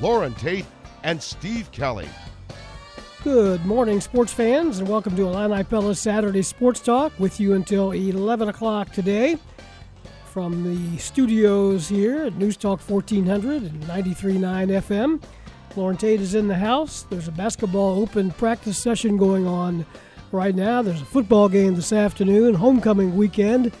Loren Tate and Steve Kelly. Good morning, sports fans, and welcome to Illini Pella Saturday Sports Talk with you until 11 o'clock today. From the studios here at News Talk 1400 and 93.9 FM, Loren Tate is in the house. There's a basketball open practice session going on right now. There's a football game this afternoon, homecoming weekend.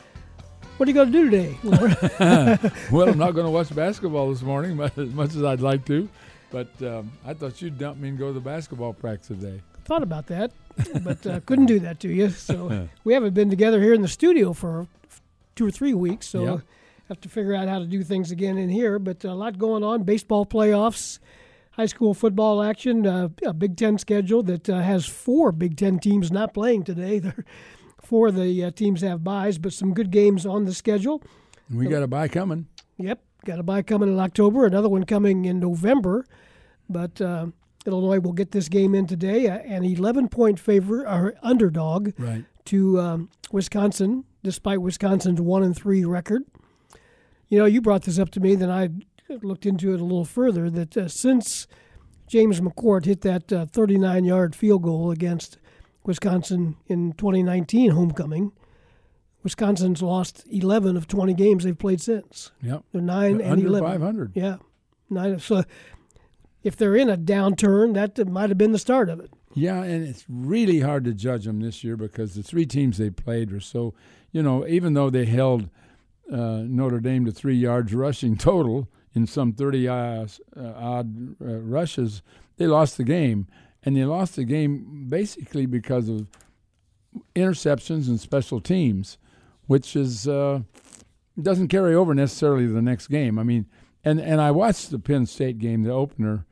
What are you going to do today, well, I'm not going to watch basketball this morning, but as much as I'd like to. But um, I thought you'd dump me and go to the basketball practice today. Thought about that, but uh, couldn't do that to you. So we haven't been together here in the studio for two or three weeks. So Yep. have to figure out how to do things again in here. But a lot going on. Baseball playoffs, high school football action, uh, a Big Ten schedule that uh, has four Big Ten teams not playing today. There, four of the uh, teams have buys, but some good games on the schedule. We got a buy coming. Yep, got a buy coming in October, another one coming in November. But uh, Illinois will get this game in today. Uh, an 11 point favor or underdog Right. to um, Wisconsin, despite Wisconsin's one and three record. You know, you brought this up to me, then I looked into it a little further. That uh, since James McCourt hit that 39 yard field goal against Wisconsin in 2019 homecoming, Wisconsin's lost 11 of 20 games they've played since. Yep. They're nine and Under 11. 500. Yeah, nine. So if they're in a downturn, that might have been the start of it. Yeah, and it's really hard to judge them this year because the three teams they played were so, you know, even though they held uh, Notre Dame to three yards rushing total in some 30 uh, uh, odd uh, rushes, they lost the game. And they lost the game basically because of interceptions and special teams, which is uh, doesn't carry over necessarily to the next game. I mean, and, and I watched the Penn State game, the opener,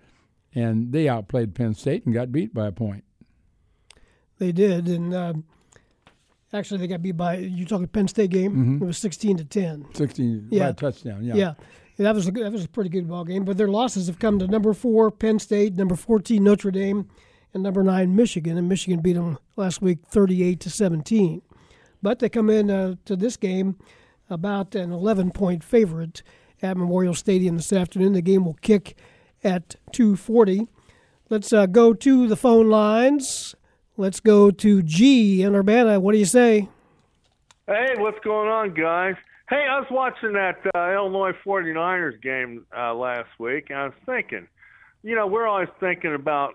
and they outplayed Penn State and got beat by a point. They did, and uh, actually they got beat by. You talking Penn State game? It was sixteen to ten. 16 by Yeah. a touchdown. Yeah. Yeah. That was a, that was a pretty good ball game, but their losses have come to number four Penn State, number fourteen Notre Dame, and number nine Michigan. And Michigan beat them last week, thirty-eight to seventeen. But they come in uh, to this game about an eleven-point favorite at Memorial Stadium this afternoon. The game will kick at two forty. Let's uh, go to the phone lines. Let's go to G in Urbana. What do you say? Hey, what's going on, guys? Hey, I was watching that uh, Illinois 49ers game uh, last week, and I was thinking, you know, we're always thinking about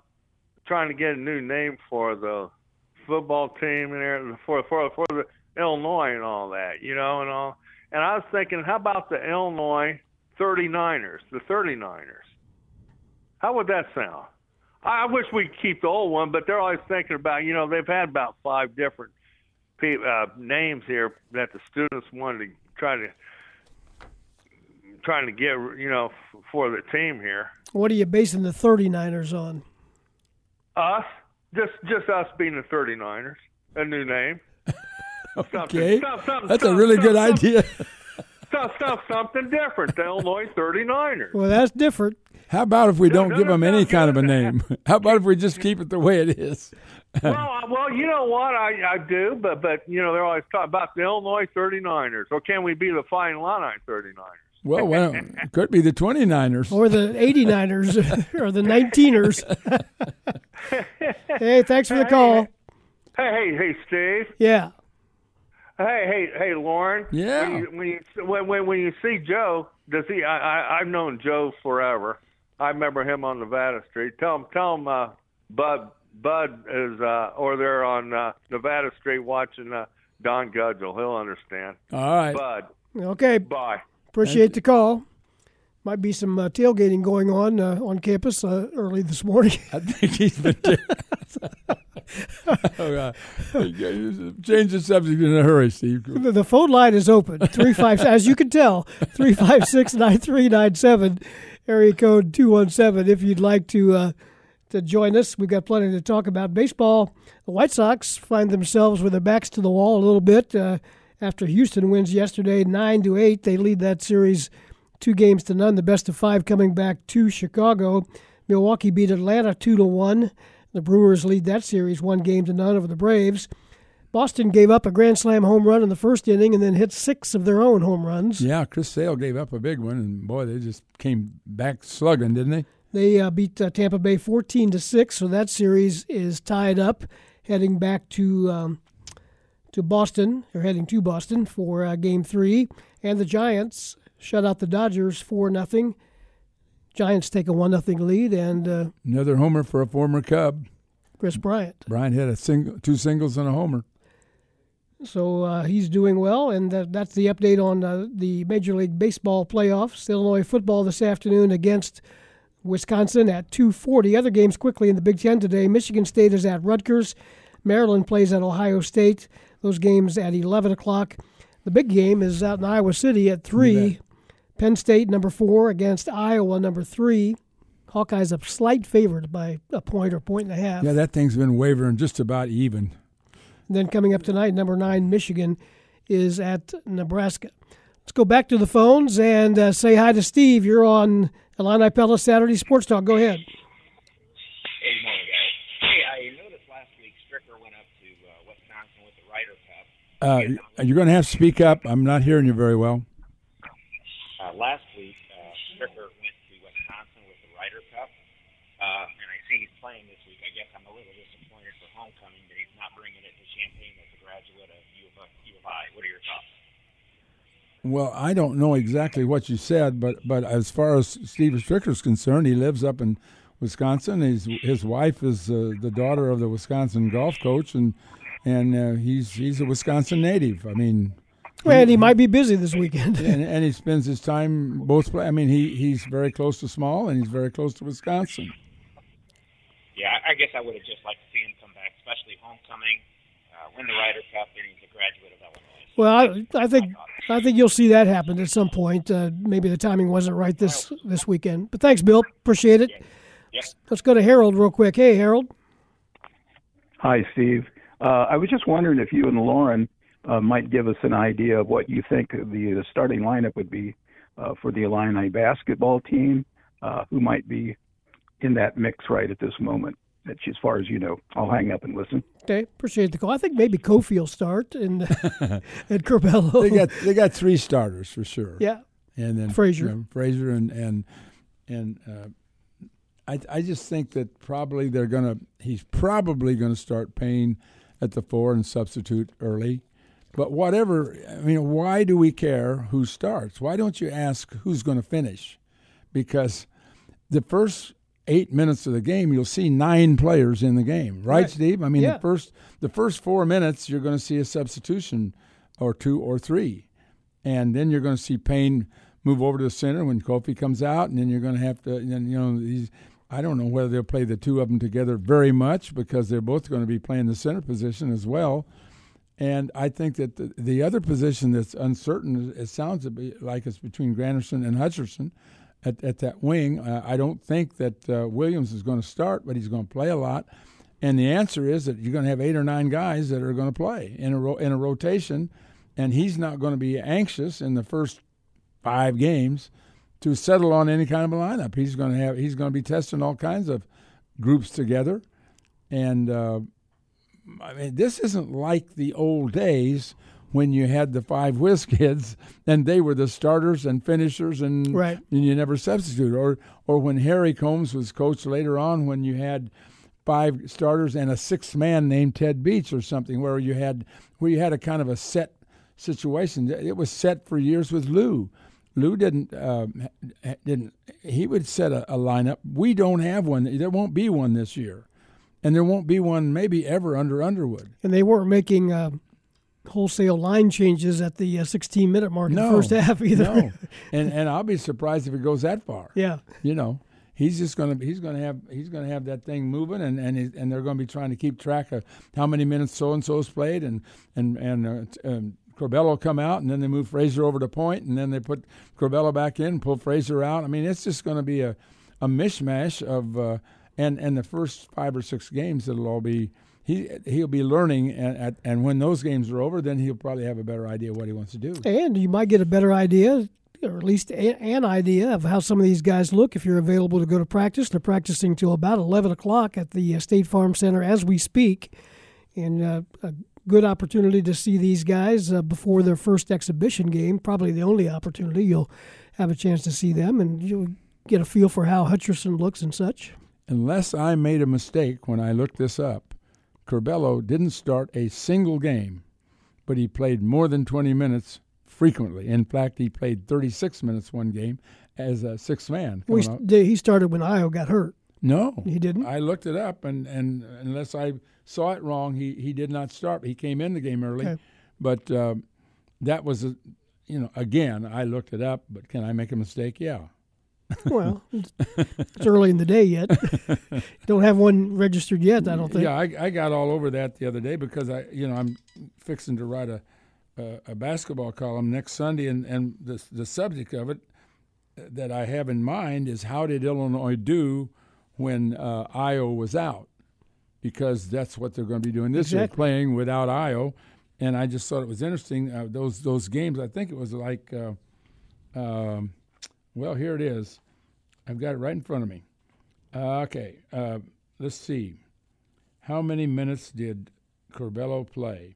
trying to get a new name for the football team and for for for the Illinois and all that, you know, and all. And I was thinking, how about the Illinois 39ers, the 39ers? How would that sound? I wish we'd keep the old one, but they're always thinking about, you know, they've had about five different pe- uh, names here that the students wanted to try to trying to get, you know, for the team here. What are you basing the 39ers on? Us, just just us being the 39ers, a new name. Something- Okay. That's a really good idea. some- some- something different. The Illinois 39ers. Well, that's different. How about if we don't no, give no, them no, any no, kind of a name? How about if we just keep it the way it is? well, uh, well, you know what? I I do, but but you know they're always talking about the Illinois 39ers. Or can we be the Fine Illini 39ers? Well, well it could be the 29ers. Or the 89ers or the 19ers. hey, thanks for the call. Hey, hey, hey, Steve. Yeah. Hey, hey, hey, Loren. Yeah. When you, when you when when when you see Joe, does he? I, I I've known Joe forever. I remember him on Nevada Street. Tell him, tell him, uh, Bud. Bud is, uh, or they're on uh, Nevada Street watching uh, Don Gudgel. He'll understand. All right. Bud, Okay. bye. Appreciate the call. Might be some uh, tailgating going on uh, on campus uh, early this morning. I think he's been. oh, God. Change the subject in a hurry, Steve. the, the phone line is open. Three five, as you can tell, three five six nine three nine seven area code 217 if you'd like to uh, to join us. We've got plenty to talk about. Baseball, the White Sox find themselves with their backs to the wall a little bit uh, after Houston wins yesterday 9 to 8. They lead that series two games to none, the best of five coming back to Chicago. Milwaukee beat Atlanta 2 to 1. The Brewers lead that series one game to none over the Braves. Boston gave up a grand slam home run in the first inning and then hit six of their own home runs. Yeah, Chris Sale gave up a big one, and boy, they just came back slugging, didn't they? They uh, beat uh, Tampa Bay 14 to six, so that series is tied up, heading back to um, to Boston. They're heading to Boston for uh, Game Three, and the Giants shut out the Dodgers four nothing. Giants take a one nothing lead, and uh, another homer for a former Cub, Kris Bryant. Bryant hit a single, two singles and a homer. So uh, he's doing well, and that, that's the update on uh, the Major League Baseball playoffs. Illinois football this afternoon against Wisconsin at 2:40. Other games quickly in the Big Ten today. Michigan State is at Rutgers. Maryland plays at Ohio State. Those games at 11 o'clock. The big game is out in Iowa City at three. Penn State number four against Iowa number three. Hawkeyes a slight favorite by a point or point and a half. Yeah, that thing's been wavering just about even. Then coming up tonight, number nine, Michigan is at Nebraska. Let's go back to the phones and uh, say hi to Steve. You're on Illini Pella Saturday Sports Talk. Go ahead. Hey, morning, guys. Hey, I noticed last week Stricker went up to uh, Wisconsin with the Ryder Cup. Uh, you're going to have to speak up. I'm not hearing you very well. Uh, last week, uh, Stricker went to Wisconsin with the Ryder Cup, uh, and I see he's playing this week. I guess I'm a little disappointed for homecoming that he's not bringing it to Champaign as a graduate of U of, U of I. What are your thoughts? Well, I don't know exactly what you said, but but as far as Steve Stricker is concerned, he lives up in Wisconsin. His his wife is uh, the daughter of the Wisconsin golf coach, and and uh, he's he's a Wisconsin native. I mean, and he might be busy this weekend. and, and he spends his time both. I mean, he he's very close to small, and he's very close to Wisconsin. Yeah, I guess I would have just liked to see him come back, especially homecoming, uh, win the Ryder Cup, and he's a graduate of Illinois. Well, I, I think I think you'll see that happen at some point. Uh, maybe the timing wasn't right this this weekend. But thanks, Bill. Appreciate it. Yep. Let's go to Harold real quick. Hey, Harold. Hi, Steve. Uh, I was just wondering if you and Loren uh, might give us an idea of what you think the, the starting lineup would be uh, for the Illini basketball team. Uh, who might be in that mix right at this moment? That's as far as you know. I'll hang up and listen. Okay, appreciate the call. I think maybe Kofi will start and and Curbelo. They got they got three starters for sure. yeah, and then Frazier. you know, Frazier, and and and uh, I I just think that probably they're gonna he's probably gonna start Payne at the four and substitute early. But whatever, I mean, why do we care who starts? Why don't you ask who's going to finish? Because the first eight minutes of the game, you'll see nine players in the game, right, Right. Steve? I mean, Yeah. the first the first four minutes, you're going to see a substitution or two or three, and then you're going to see Payne move over to the center when Kofi comes out, and then you're going to have to, then, you know, these. I don't know whether they'll play the two of them together very much because they're both going to be playing the center position as well. And I think that the, the other position that's uncertain, it sounds like it's between Grandison and Hutcherson at, at that wing. Uh, I don't think that uh, Williams is going to start, but he's going to play a lot. And the answer is that you're going to have eight or nine guys that are going to play in a, ro- in a rotation, and he's not going to be anxious in the first five games to settle on any kind of a lineup. He's going to have he's going to be testing all kinds of groups together, and uh, I mean this isn't like the old days when you had the five whiz kids and they were the starters and finishers and Right. and you never substituted or or when Harry Combes was coach later on when you had five starters and a sixth man named Ted Beach or something where you had where you had a kind of a set situation. It was set for years with Lou. Lou didn't uh, didn't he would set a, a lineup. We don't have one. There won't be one this year. And there won't be one maybe ever under Underwood. And they weren't making uh, wholesale line changes at the uh, 16 minute mark in the first half either. no and and I'll be surprised if it goes that far yeah, you know he's just going to he's going to have he's going to have that thing moving and and he, and they're going to be trying to keep track of how many minutes so and so's played and and and uh, um, Curbelo come out, and then they move Frazier over to point, and then they put Curbelo back in, pull Frazier out. I mean, it's just going to be a, a mishmash of uh, and and the first five or six games it'll all be he he'll be learning and at, and when those games are over, then he'll probably have a better idea what he wants to do. And you might get a better idea. Or at least a, an idea of how some of these guys look if you're available to go to practice. They're practicing till about 11 o'clock at the uh, State Farm Center as we speak. And uh, a good opportunity to see these guys uh, before their first exhibition game. Probably the only opportunity you'll have a chance to see them, and you'll get a feel for how Hutcherson looks and such. Unless I made a mistake when I looked this up, Curbelo didn't start a single game, but he played more than 20 minutes frequently. In fact, he played 36 minutes one game as a sixth man. We, he started when Ayo got hurt. No, he didn't. I looked it up, and, and unless I saw it wrong, he, he did not start. He came in the game early, okay. but uh, that was a, you know again I looked it up. But can I make a mistake? Yeah. Well, it's early in the day yet. don't have one registered yet. I don't think. Yeah, I, I got all over that the other day because I you know I'm fixing to write a a, a basketball column next Sunday, and and the the subject of it that I have in mind is how did Illinois do when uh, Ayo was out, because that's what they're going to be doing this exactly. year, playing without Ayo. And I just thought it was interesting uh, those those games. I think it was like, uh, um, well, here it is. I've got it right in front of me. Uh, okay, uh, let's see. How many minutes did Curbelo play?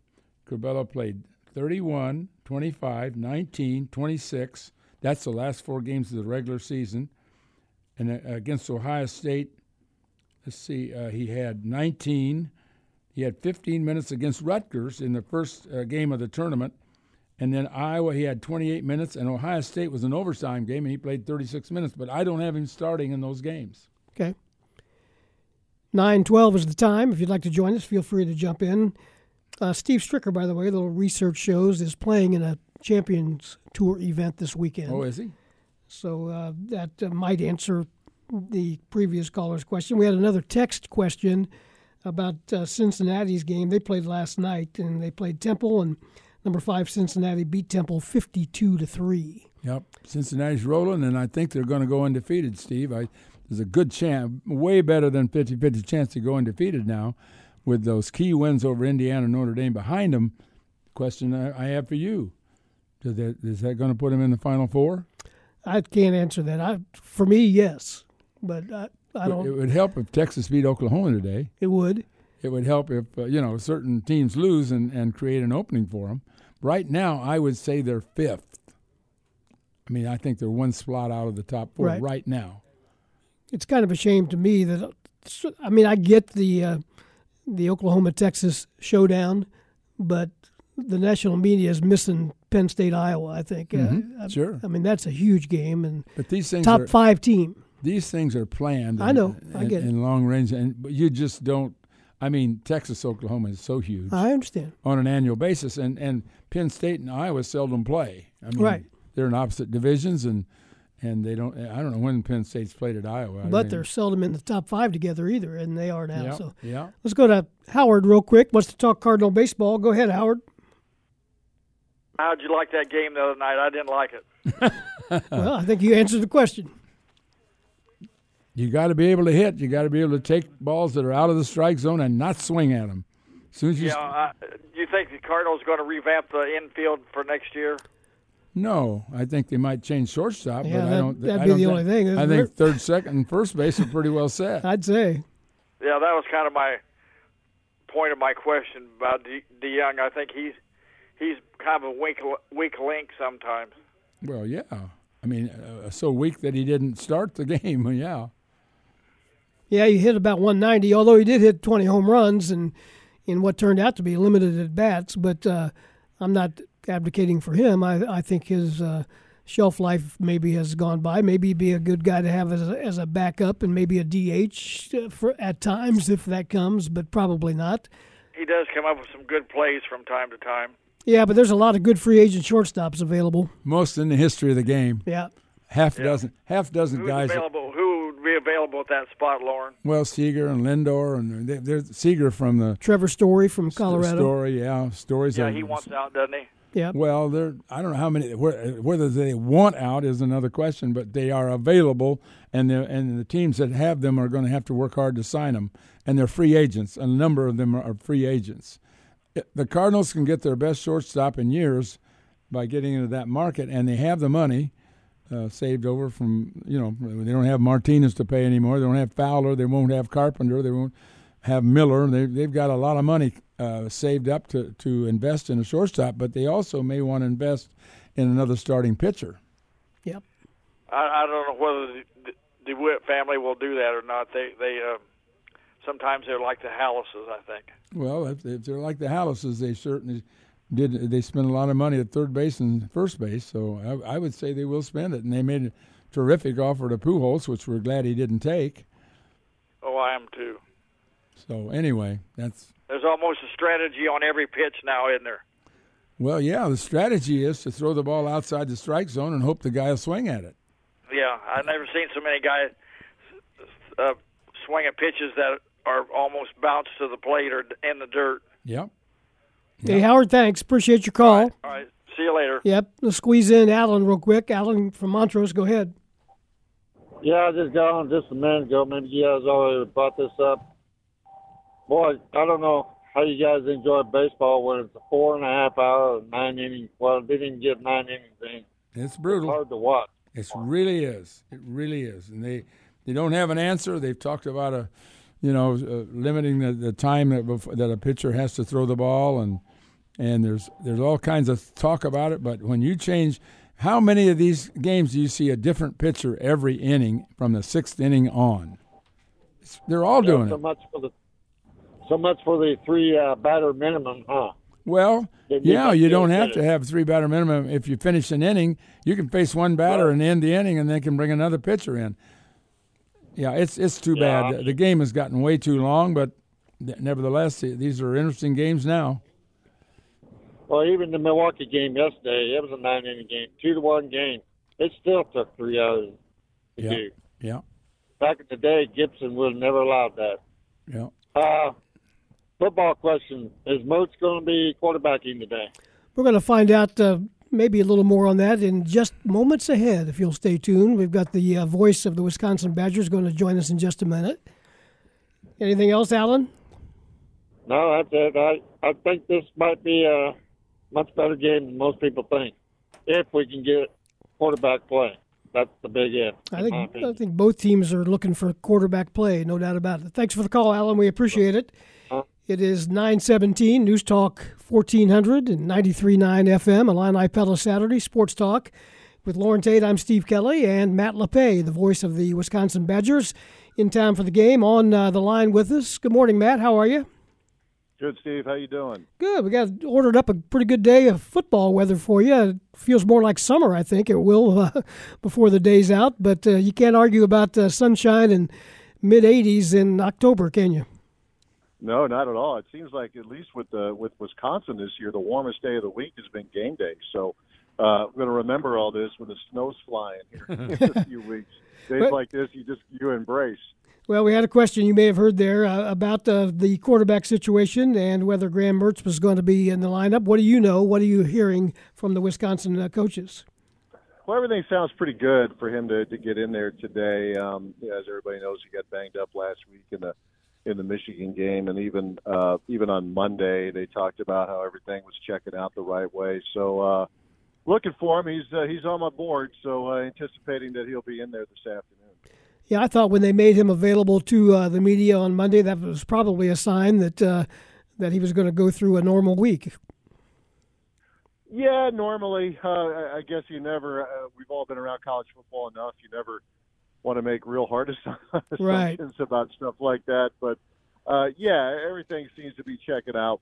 Curbelo played 31, 25, 19, 26. That's the last four games of the regular season and uh, against Ohio State, let's see, uh, he had 19. He had 15 minutes against Rutgers in the first uh, game of the tournament. And then Iowa, he had 28 minutes, and Ohio State was an overtime game, and he played 36 minutes. But I don't have him starting in those games. Okay. 9:12 is the time. If you'd like to join us, feel free to jump in. Uh, Steve Stricker, by the way, little research shows, is playing in a Champions Tour event this weekend. Oh, is he? So uh, that uh, might answer the previous caller's question. We had another text question about uh, Cincinnati's game. They played last night, and they played Temple, and number five Cincinnati beat Temple fifty-two to three. Yep, Cincinnati's rolling, and I think they're going to go undefeated. Steve, I, there's a good chance, way better than 50-50 chance to go undefeated now, with those key wins over Indiana and Notre Dame behind them. Question I, I have for you: Does that, is that going to put them in the Final Four? I can't answer that. I, for me, yes, but I, I don't. It would help if Texas beat Oklahoma today. It would. It would help if uh, you know certain teams lose and, and create an opening for them. Right now, I would say they're fifth. I mean, I think they're one spot out of the top four right, right now. It's kind of a shame to me that. I mean, I get the uh, the Oklahoma Texas showdown, but the national media is missing Penn State, Iowa. I think. Mm-hmm. Uh, sure. I mean, that's a huge game, and but these things top are, five team. These things are planned. I know. In, I get in long range, and but you just don't. I mean, Texas, Oklahoma is so huge. I understand on an annual basis, and and Penn State and Iowa seldom play. I mean, right. They're in opposite divisions, and and they don't. I don't know when Penn State's played at Iowa. But I mean, they're seldom in the top five together either, and they are now. Yeah, so yeah. let's go to Howard real quick. Wants to talk Cardinal baseball. Go ahead, Howard. How'd you like that game the other night? I didn't like it. well, I think you answered the question. You got to be able to hit. You got to be able to take balls that are out of the strike zone and not swing at them. As soon as you yeah, uh, you think the Cardinals going to revamp the infield for next year? No, I think they might change shortstop, Yeah, but that- I don't. that'd I be don't the thi- only thing, I isn't think it? third, second, and first base are pretty well set. I'd say. Yeah, that was kind of my point of my question about De- DeJong. I think he's he's kind of a weak weak link sometimes. Well, yeah. I mean, uh, so weak that he didn't start the game. Yeah. Yeah, he hit about 190, although he did hit 20 home runs and in what turned out to be limited at bats. But uh, I'm not advocating for him. I, I think his uh, shelf life maybe has gone by. Maybe he'd be a good guy to have as a, as a backup and maybe a DH for, at times if that comes, but probably not. He does come up with some good plays from time to time. Yeah, but there's a lot of good free agent shortstops available. Most in the history of the game. Yeah. Half dozen, half dozen Who's guys. available? Who would be available at that spot, Loren? Well, Seager and Lindor, and they- there's Seager from the Trevor Story from Colorado. Story, yeah, stories. Yeah, are- he wants out, doesn't he? Yeah. Well, they're I don't know how many whether they want out is another question, but they are available, and the and the teams that have them are going to have to work hard to sign them, and they're free agents. A number of them are free agents. The Cardinals can get their best shortstop in years by getting into that market, and they have the money uh, saved over from you know they don't have Martinez to pay anymore. They don't have Fowler. They won't have Carpenter. They won't have Miller. They they've got a lot of money uh, saved up to to invest in a shortstop, but they also may want to invest in another starting pitcher. Yep. I, I don't know whether the, the DeWitt family will do that or not. They they uh, sometimes they're like the Halases, I think. Well, if, if they're like the Halases, they certainly did they spent a lot of money at third base and first base, so I, I, would say they will spend it. And they made a terrific offer to Pujols, which we're glad he didn't take. Oh, I am too. So anyway, that's there's almost a strategy on every pitch now, isn't there? Well, yeah, the strategy is to throw the ball outside the strike zone and hope the guy will swing at it. Yeah, I've never seen so many guys uh, swing at pitches that are almost bounced to the plate or in the dirt. Yep. Hey, Howard, thanks. Appreciate your call. All right. All right. See you later. Yep. Let's squeeze in Alan real quick. Alan from Montrose, go ahead. Yeah, I just got on just a minute ago. Maybe you guys already brought this up. Boy, I don't know how you guys enjoy baseball when it's a four and a half hour, nine innings. Well, they didn't get nine innings in. It's brutal. It's hard to watch. It really is. It really is. And they they don't have an answer. They've talked about a, you know, uh, limiting the, the time that that a pitcher has to throw the ball and and there's there's all kinds of talk about it. But when you change, how many of these games do you see a different pitcher every inning from the sixth inning on? They're all doing so it. Much for the, so much for the three uh, batter minimum, huh? Well, yeah, you don't have to have three batter minimum. If you finish an inning, you can face one batter right. and end the inning, and they can bring another pitcher in. Yeah, it's it's too yeah. bad. The game has gotten way too long, but nevertheless, these are interesting games now. Well, even the Milwaukee game yesterday, it was a nine inning game, two to one game. It still took three hours to yeah. do. Yeah. Back in the day, Gibson would have never allowed that. Yeah. Uh, football question: Is Moats going to be quarterbacking today? We're going to find out uh, maybe a little more on that in just moments ahead. If you'll stay tuned, we've got the uh, voice of the Wisconsin Badgers going to join us in just a minute. Anything else, Alan? No, that's it. I I think this might be a much better game than most people think. If we can get quarterback play, that's the big if. I think I think both teams are looking for quarterback play, no doubt about it. Thanks for the call, Alan. We appreciate it. Uh, it is 917 News Talk 1400 and 93.9 FM, Illini Pella Saturday Sports Talk. With Loren Tate, I'm Steve Kelly and Matt Lepay, the voice of the Wisconsin Badgers, in time for the game on uh, the line with us. Good morning, Matt. How are you? Good, Steve. How you doing? Good. We got ordered up a pretty good day of football weather for you. It feels more like summer, I think it will, uh, before the day's out. But uh, you can't argue about uh, sunshine and mid 80s in October, can you? No, not at all. It seems like at least with the with Wisconsin this year, the warmest day of the week has been game day. So uh, I'm going to remember all this when the snow's flying here in a few weeks. Days but, like this, you just you embrace. Well, we had a question you may have heard there uh, about uh, the quarterback situation and whether Graham Mertz was going to be in the lineup. What do you know? What are you hearing from the Wisconsin uh, coaches? Well, everything sounds pretty good for him to, to get in there today. Um, as everybody knows, he got banged up last week in the in the Michigan game, and even uh, even on Monday, they talked about how everything was checking out the right way. So, uh, looking for him. He's uh, he's on my board, so uh, anticipating that he'll be in there this afternoon. Yeah, I thought when they made him available to uh, the media on Monday, that was probably a sign that uh, that he was going to go through a normal week. Yeah, normally, uh, I guess you never. Uh, we've all been around college football enough. You never want to make real hard assumptions right. about stuff like that. But uh, yeah, everything seems to be checking out,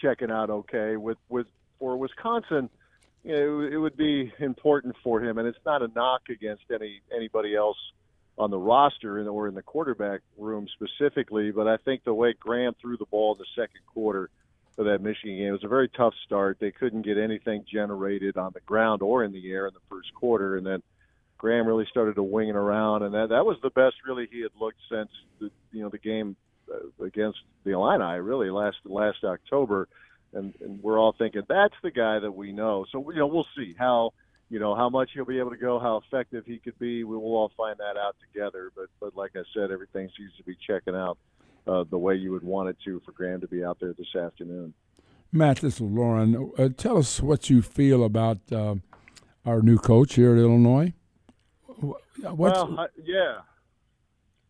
checking out okay. With with for Wisconsin, you know, it, it would be important for him, and it's not a knock against any anybody else on the roster or in the quarterback room specifically, but I think the way Graham threw the ball in the second quarter for that Michigan game was a very tough start. They couldn't get anything generated on the ground or in the air in the first quarter, and then Graham really started to wing it around, and that that was the best really he had looked since the you know the game uh, against the Illini really last last October. and, and we're all thinking that's the guy that we know. So you know, we'll see how you know how much he'll be able to go, how effective he could be. We will all find that out together. But but like I said, everything seems to be checking out uh, the way you would want it to for Graham to be out there this afternoon. Matt, this is Loren. Uh, tell us what you feel about uh, our new coach here at Illinois. What's, well, uh, yeah,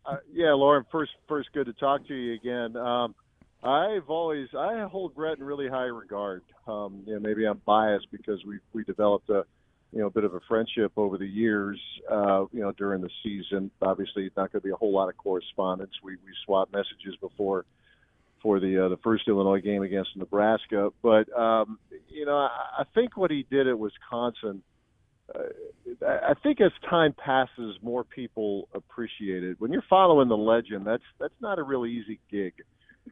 uh, yeah, Loren. First, first, good to talk to you again. Um, I've always I hold Brett in really high regard. Um, you know, maybe I'm biased because we we developed a you know a bit of a friendship over the years. Uh, you know, during the season, obviously, not going to be a whole lot of correspondence. We we swapped messages before for the uh, the first Illinois game against Nebraska. But um, you know, I, I think what he did at Wisconsin. Uh, I think as time passes, more people appreciate it. When you're following the legend, that's that's not a really easy gig.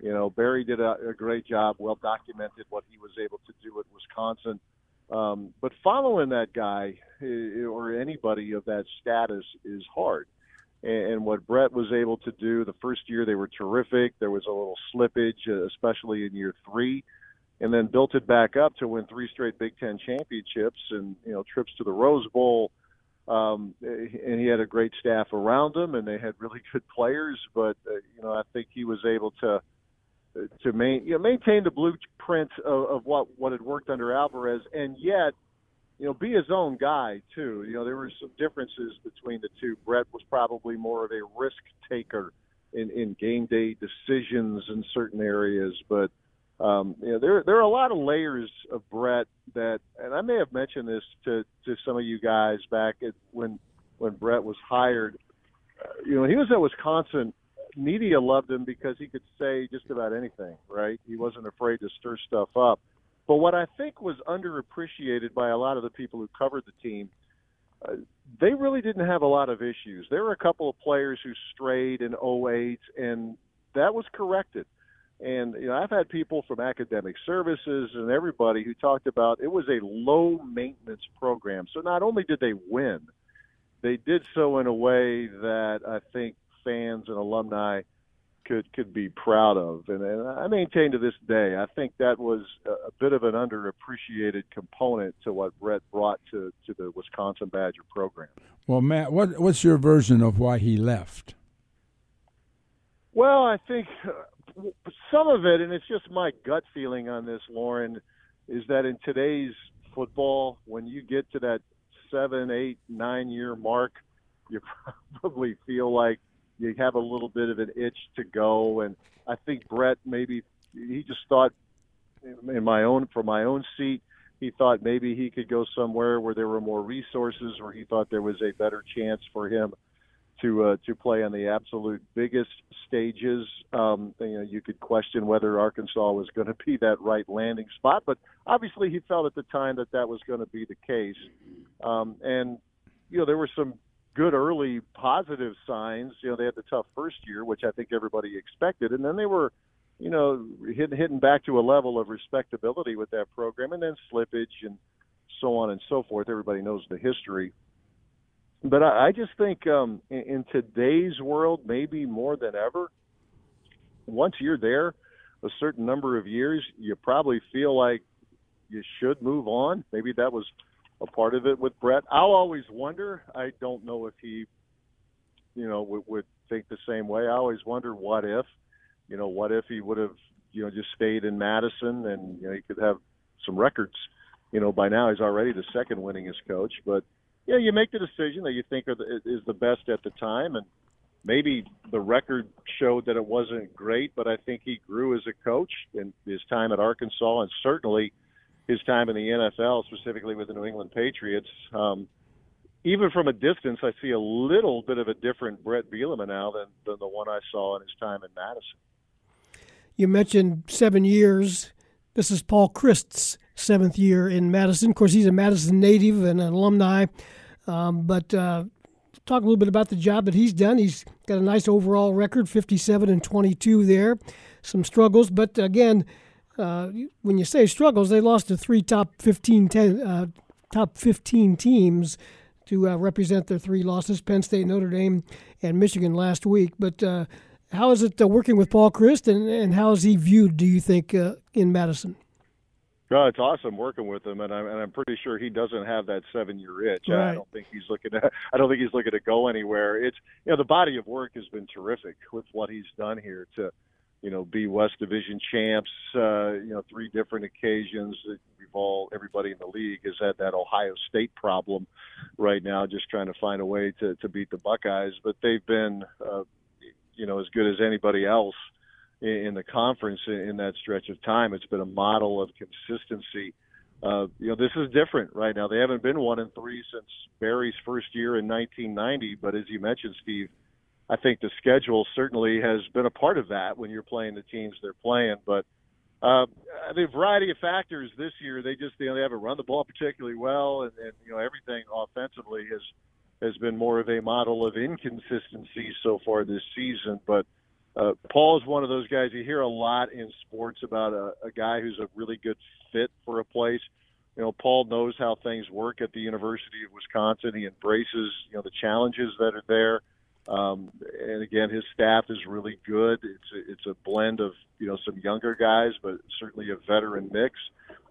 You know, Barry did a, a great job, well documented what he was able to do at Wisconsin. Um, but following that guy or anybody of that status is hard and what Brett was able to do the first year they were terrific. There was a little slippage, uh, especially in year three, and then built it back up to win three straight Big Ten championships and you know trips to the Rose Bowl. Um, and he had a great staff around him, and they had really good players. But uh, you know, I think he was able to to main, you know, maintain the blueprint of, of what what had worked under Alvarez, and yet you know, be his own guy too. You know, there were some differences between the two. Brett was probably more of a risk taker in, in game day decisions in certain areas, but um, you know, there there are a lot of layers of Brett that, and I may have mentioned this to to some of you guys back at when when Brett was hired. Uh, you know, he was at Wisconsin. Media loved him because he could say just about anything, right? He wasn't afraid to stir stuff up. But what I think was underappreciated by a lot of the people who covered the team, uh, they really didn't have a lot of issues. There were a couple of players who strayed in 08, and that was corrected. And you know, I've had people from academic services and everybody who talked about it was a low maintenance program. So not only did they win, they did so in a way that I think fans and alumni could could be proud of. And, and I maintain to this day, I think that was a, bit of an underappreciated component to what Brett brought to to the Wisconsin Badger program. Well, Matt, what what's your version of why he left? Well, I think uh, some of it, and it's just my gut feeling on this, Loren, is that in today's football, when you get to that seven, eight, nine year mark, you probably feel like you have a little bit of an itch to go. And I think Brett maybe he just thought in my own for my own seat, he thought maybe he could go somewhere where there were more resources, where he thought there was a better chance for him to uh, to play on the absolute biggest stages. Um, you know, you could question whether Arkansas was going to be that right landing spot, but obviously he felt at the time that that was going to be the case. Um, and you know, there were some good early positive signs. You know, they had the tough first year, which I think everybody expected, and then they were, you know, hitting hitting back to a level of respectability with that program, and then slippage and so on and so forth. Everybody knows the history. But I, I just think um, in, in today's world, maybe more than ever, once you're there a certain number of years, you probably feel like you should move on. Maybe that was a part of it with Brett. I'll always wonder. I don't know if he, you know, would, would think the same way. I always wonder what if, you know, what if he would have, you know, just stayed in Madison and you know he could have some records. You know, by now he's already the second winningest coach. But yeah, you make the decision that you think the, is the best at the time, and maybe the record showed that it wasn't great, but I think he grew as a coach in his time at Arkansas, and certainly his time in the NFL, specifically with the New England Patriots. Um, even from a distance, I see a little bit of a different Brett Bielema now than, than the one I saw in his time in Madison. You mentioned seven years. This is Paul Chryst's seventh year in Madison. Of course, he's a Madison native and an alumni. Um, but uh, talk a little bit about the job that he's done. He's got a nice overall record, 57 and 22 there. Some struggles, but again, uh, when you say struggles, they lost to three top 15, ten, uh, top 15 teams to uh, represent their three losses Penn State, Notre Dame, and Michigan last week. But uh, how is it uh, working with Paul Chryst, and, and how is he viewed, do you think, uh, in Madison? No, it's awesome working with him, and I'm and I'm pretty sure he doesn't have that seven year itch. Right. I don't think he's looking to. I don't think he's looking to go anywhere. It's you know the body of work has been terrific with what he's done here to, you know, be West Division champs. Uh, you know, three different occasions. We've all everybody in the league has had that Ohio State problem right now, just trying to find a way to to beat the Buckeyes. But they've been, uh, you know, as good as anybody else in the conference in that stretch of time. It's been a model of consistency. Uh, you know, this is different right now. They haven't been one and three since Barry's first year in 1990. But as you mentioned, Steve, I think the schedule certainly has been a part of that when you're playing the teams they're playing. But uh, the variety of factors this year, they just you know they haven't run the ball particularly well, and, and you know everything offensively has has been more of a model of inconsistency so far this season. But uh, Paul is one of those guys you hear a lot in sports about a, a guy who's a really good fit for a place. You know, Paul knows how things work at the University of Wisconsin. He embraces you know the challenges that are there. Um, and again, his staff is really good. It's a, it's a blend of you know some younger guys, but certainly a veteran mix.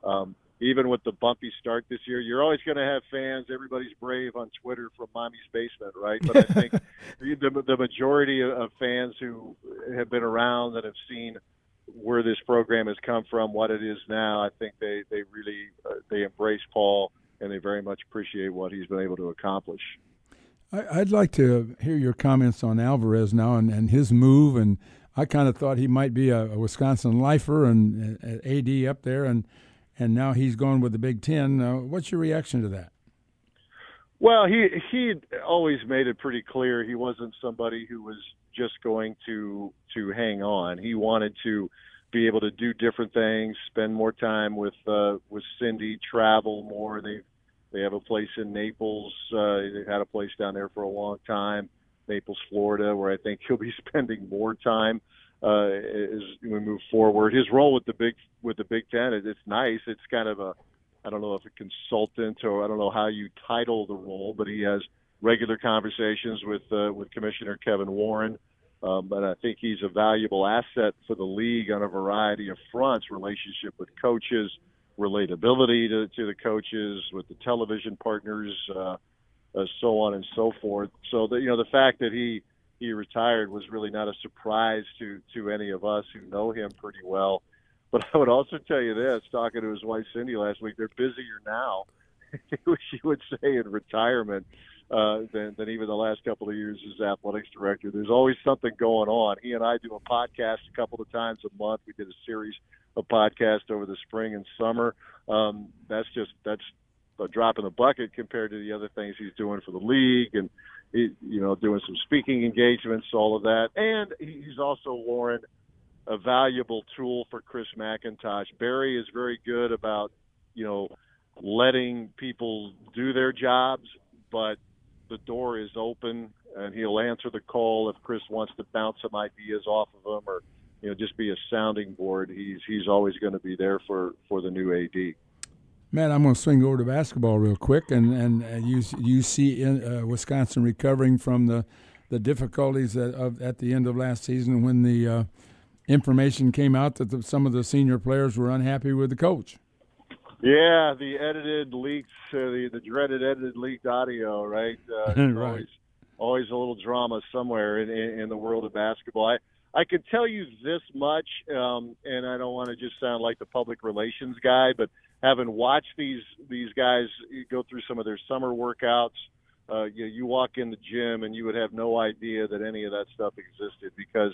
Um, even with the bumpy start this year, you're always going to have fans. Everybody's brave on Twitter from mommy's basement, right? But I think the, the majority of fans who have been around that have seen where this program has come from, what it is now, I think they they really uh, they embrace Paul and they very much appreciate what he's been able to accomplish. I'd like to hear your comments on Alvarez now and, and his move. And I kind of thought he might be a, a Wisconsin lifer and uh, AD up there, and and now he's going with the Big Ten. Uh, what's your reaction to that? Well, he he always made it pretty clear he wasn't somebody who was just going to to hang on. He wanted to be able to do different things, spend more time with uh, with Cindy, travel more. They they have a place in Naples. Uh, they've had a place down there for a long time, Naples, Florida, where I think he'll be spending more time uh, as we move forward. His role with the big with the Big Ten, it's nice. It's kind of a I don't know if a consultant or I don't know how you title the role, but he has regular conversations with uh, with Commissioner Kevin Warren. Um, but I think he's a valuable asset for the league on a variety of fronts: relationship with coaches, relatability to, to the coaches, with the television partners, uh, uh, so on and so forth. So that you know the fact that he he retired was really not a surprise to to any of us who know him pretty well. But I would also tell you this: talking to his wife Cindy last week, they're busier now. she would say in retirement uh, than, than even the last couple of years as athletics director. There's always something going on. He and I do a podcast a couple of times a month. We did a series of podcasts over the spring and summer. Um, that's just that's a drop in the bucket compared to the other things he's doing for the league and he, you know doing some speaking engagements, all of that. And he's also Loren a valuable tool for Chris McIntosh. Barry is very good about you know letting people do their jobs, but the door is open and he'll answer the call if Chris wants to bounce some ideas off of him or you know just be a sounding board. He's he's always going to be there for for the new AD. Matt, I'm going to swing over to basketball real quick, and and you you see in, uh, Wisconsin recovering from the the difficulties at, of, at the end of last season when the uh, information came out that the, some of the senior players were unhappy with the coach. Yeah, the edited leaks, uh, the the dreaded edited leaked audio, right? Uh, right. Always, always a little drama somewhere in, in, in the world of basketball. I, I can tell you this much, um, and I don't want to just sound like the public relations guy, but having watched these these guys go through some of their summer workouts, uh, you, you walk in the gym and you would have no idea that any of that stuff existed because,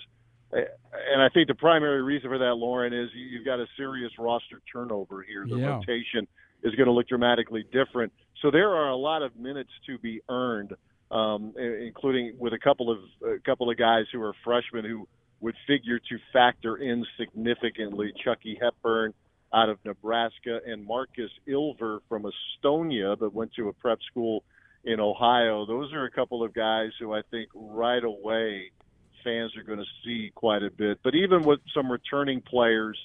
and I think the primary reason for that, Loren, is you've got a serious roster turnover here. The Yeah. rotation is going to look dramatically different. So there are a lot of minutes to be earned, um, including with a couple of a couple of guys who are freshmen who would figure to factor in significantly. Chucky Hepburn out of Nebraska and Markus Ilver from Estonia, but went to a prep school in Ohio. Those are a couple of guys who I think right away fans are going to see quite a bit. But even with some returning players,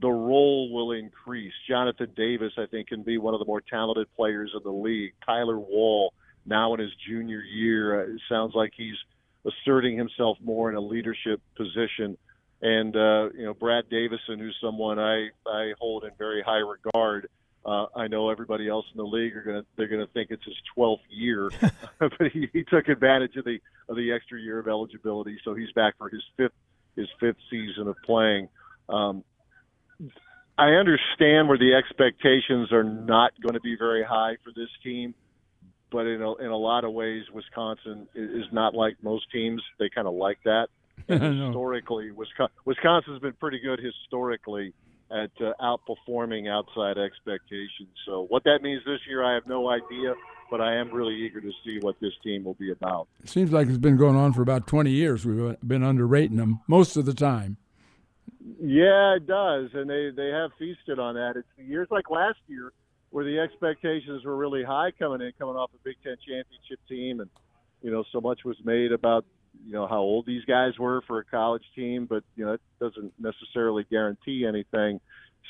the role will increase. Jonathan Davis, I think, can be one of the more talented players in the league. Tyler Wahl, now in his junior year, uh, it sounds like he's asserting himself more in a leadership position. and uh, you know Brad Davison, who's someone I I hold in very high regard. Uh, I know everybody else in the league are gonna they're gonna think it's his 12th year, but he, he took advantage of the of the extra year of eligibility, so he's back for his fifth his fifth season of playing. Um, I understand where the expectations are not going to be very high for this team, but in a, in a lot of ways, Wisconsin is not like most teams. They kind of like that. historically, Wisconsin's been pretty good historically at uh, outperforming outside expectations. So what that means this year, I have no idea, but I am really eager to see what this team will be about. It seems like it's been going on for about 20 years. We've been underrating them most of the time. Yeah, it does, and they they have feasted on that. It's years like last year where the expectations were really high coming in, coming off a Big Ten championship team, and you know so much was made about you know how old these guys were for a college team, but you know it doesn't necessarily guarantee anything.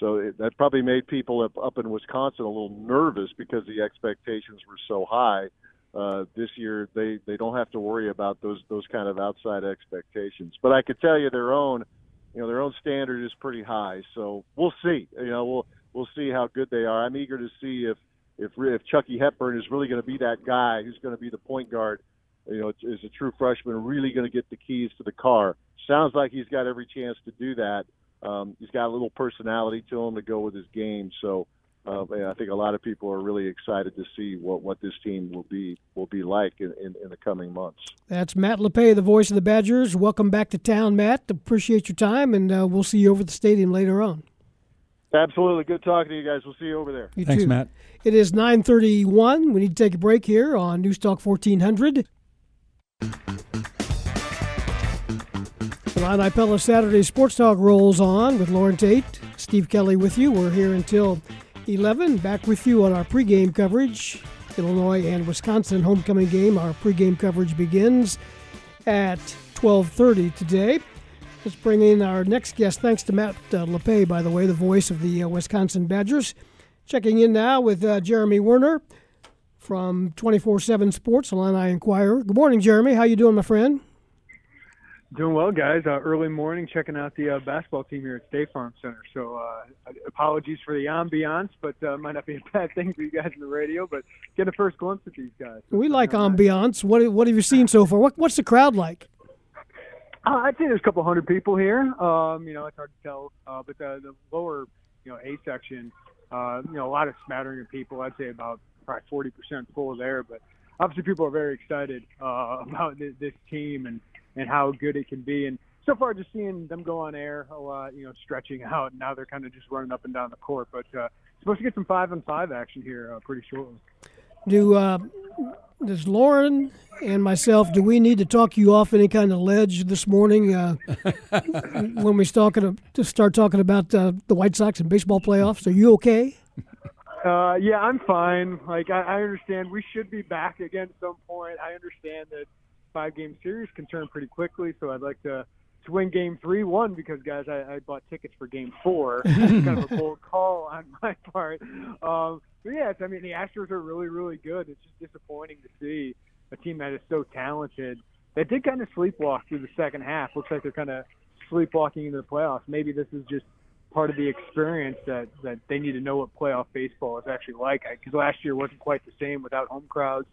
So it, that probably made people up, up in Wisconsin a little nervous because the expectations were so high. Uh, this year, they they don't have to worry about those those kind of outside expectations. But I could tell you their own you know their own standard is pretty high. So we'll see. You know, we'll we'll see how good they are. I'm eager to see if if if Chucky Hepburn is really going to be that guy who's going to be the point guard. You know, is a true freshman really going to get the keys to the car? Sounds like he's got every chance to do that. Um, he's got a little personality to him to go with his game. So uh, I think a lot of people are really excited to see what, what this team will be will be like in, in, in the coming months. That's Matt Lepay, the voice of the Badgers. Welcome back to town, Matt. Appreciate your time, and uh, we'll see you over at the stadium later on. Absolutely, good talking to you guys. We'll see you over there. You Thanks, too. Matt. It is 9:31. We need to take a break here on Newstalk 1400. The Illini Pella Saturday Sports Talk rolls on with Loren Tate, Steve Kelly with you. We're here until 11. Back with you on our pregame coverage. Illinois and Wisconsin homecoming game. Our pregame coverage begins at 12:30 today. Let's bring in our next guest. Thanks to Matt uh, Lepay, by the way, the voice of the uh, Wisconsin Badgers. Checking in now with uh, Jeremy Werner from 24/7 Sports, Illini Inquirer. Good morning, Jeremy. How you doing, my friend? Doing well, guys. Uh, early morning, checking out the uh, basketball team here at State Farm Center. So, uh, apologies for the ambiance, but uh, might not be a bad thing for you guys in the radio. But get a first glimpse at these guys. We like ambiance. What What have you seen so far? What What's the crowd like? Uh, I'd say there's a couple hundred people here. Um, you know, it's hard to tell, uh, but the, the lower, you know, A section, uh, you know, a lot of smattering of people. I'd say about probably 40 percent full there, but obviously people are very excited uh, about this, this team and and how good it can be. And so far, just seeing them go on air a lot, you know, stretching out. Now they're kind of just running up and down the court, but uh, supposed to get some five on five action here uh, pretty shortly. Do uh, does Loren and myself do we need to talk you off any kind of ledge this morning uh, when we start talking to start talking about uh, the White Sox and baseball playoffs? Are you okay? Uh, yeah, I'm fine. Like I, I understand we should be back again at some point. I understand that five game series can turn pretty quickly. So I'd like to to win game three one because guys I, I bought tickets for game four. kind of a bold call on my part. Um, but yes, I mean the Astros are really really good. It's just disappointing to see a team that is so talented that did kind of sleepwalk through the second half. Looks like they're kind of sleepwalking into the playoffs. Maybe this is just part of the experience that that they need to know what playoff baseball is actually like. Because last year wasn't quite the same without home crowds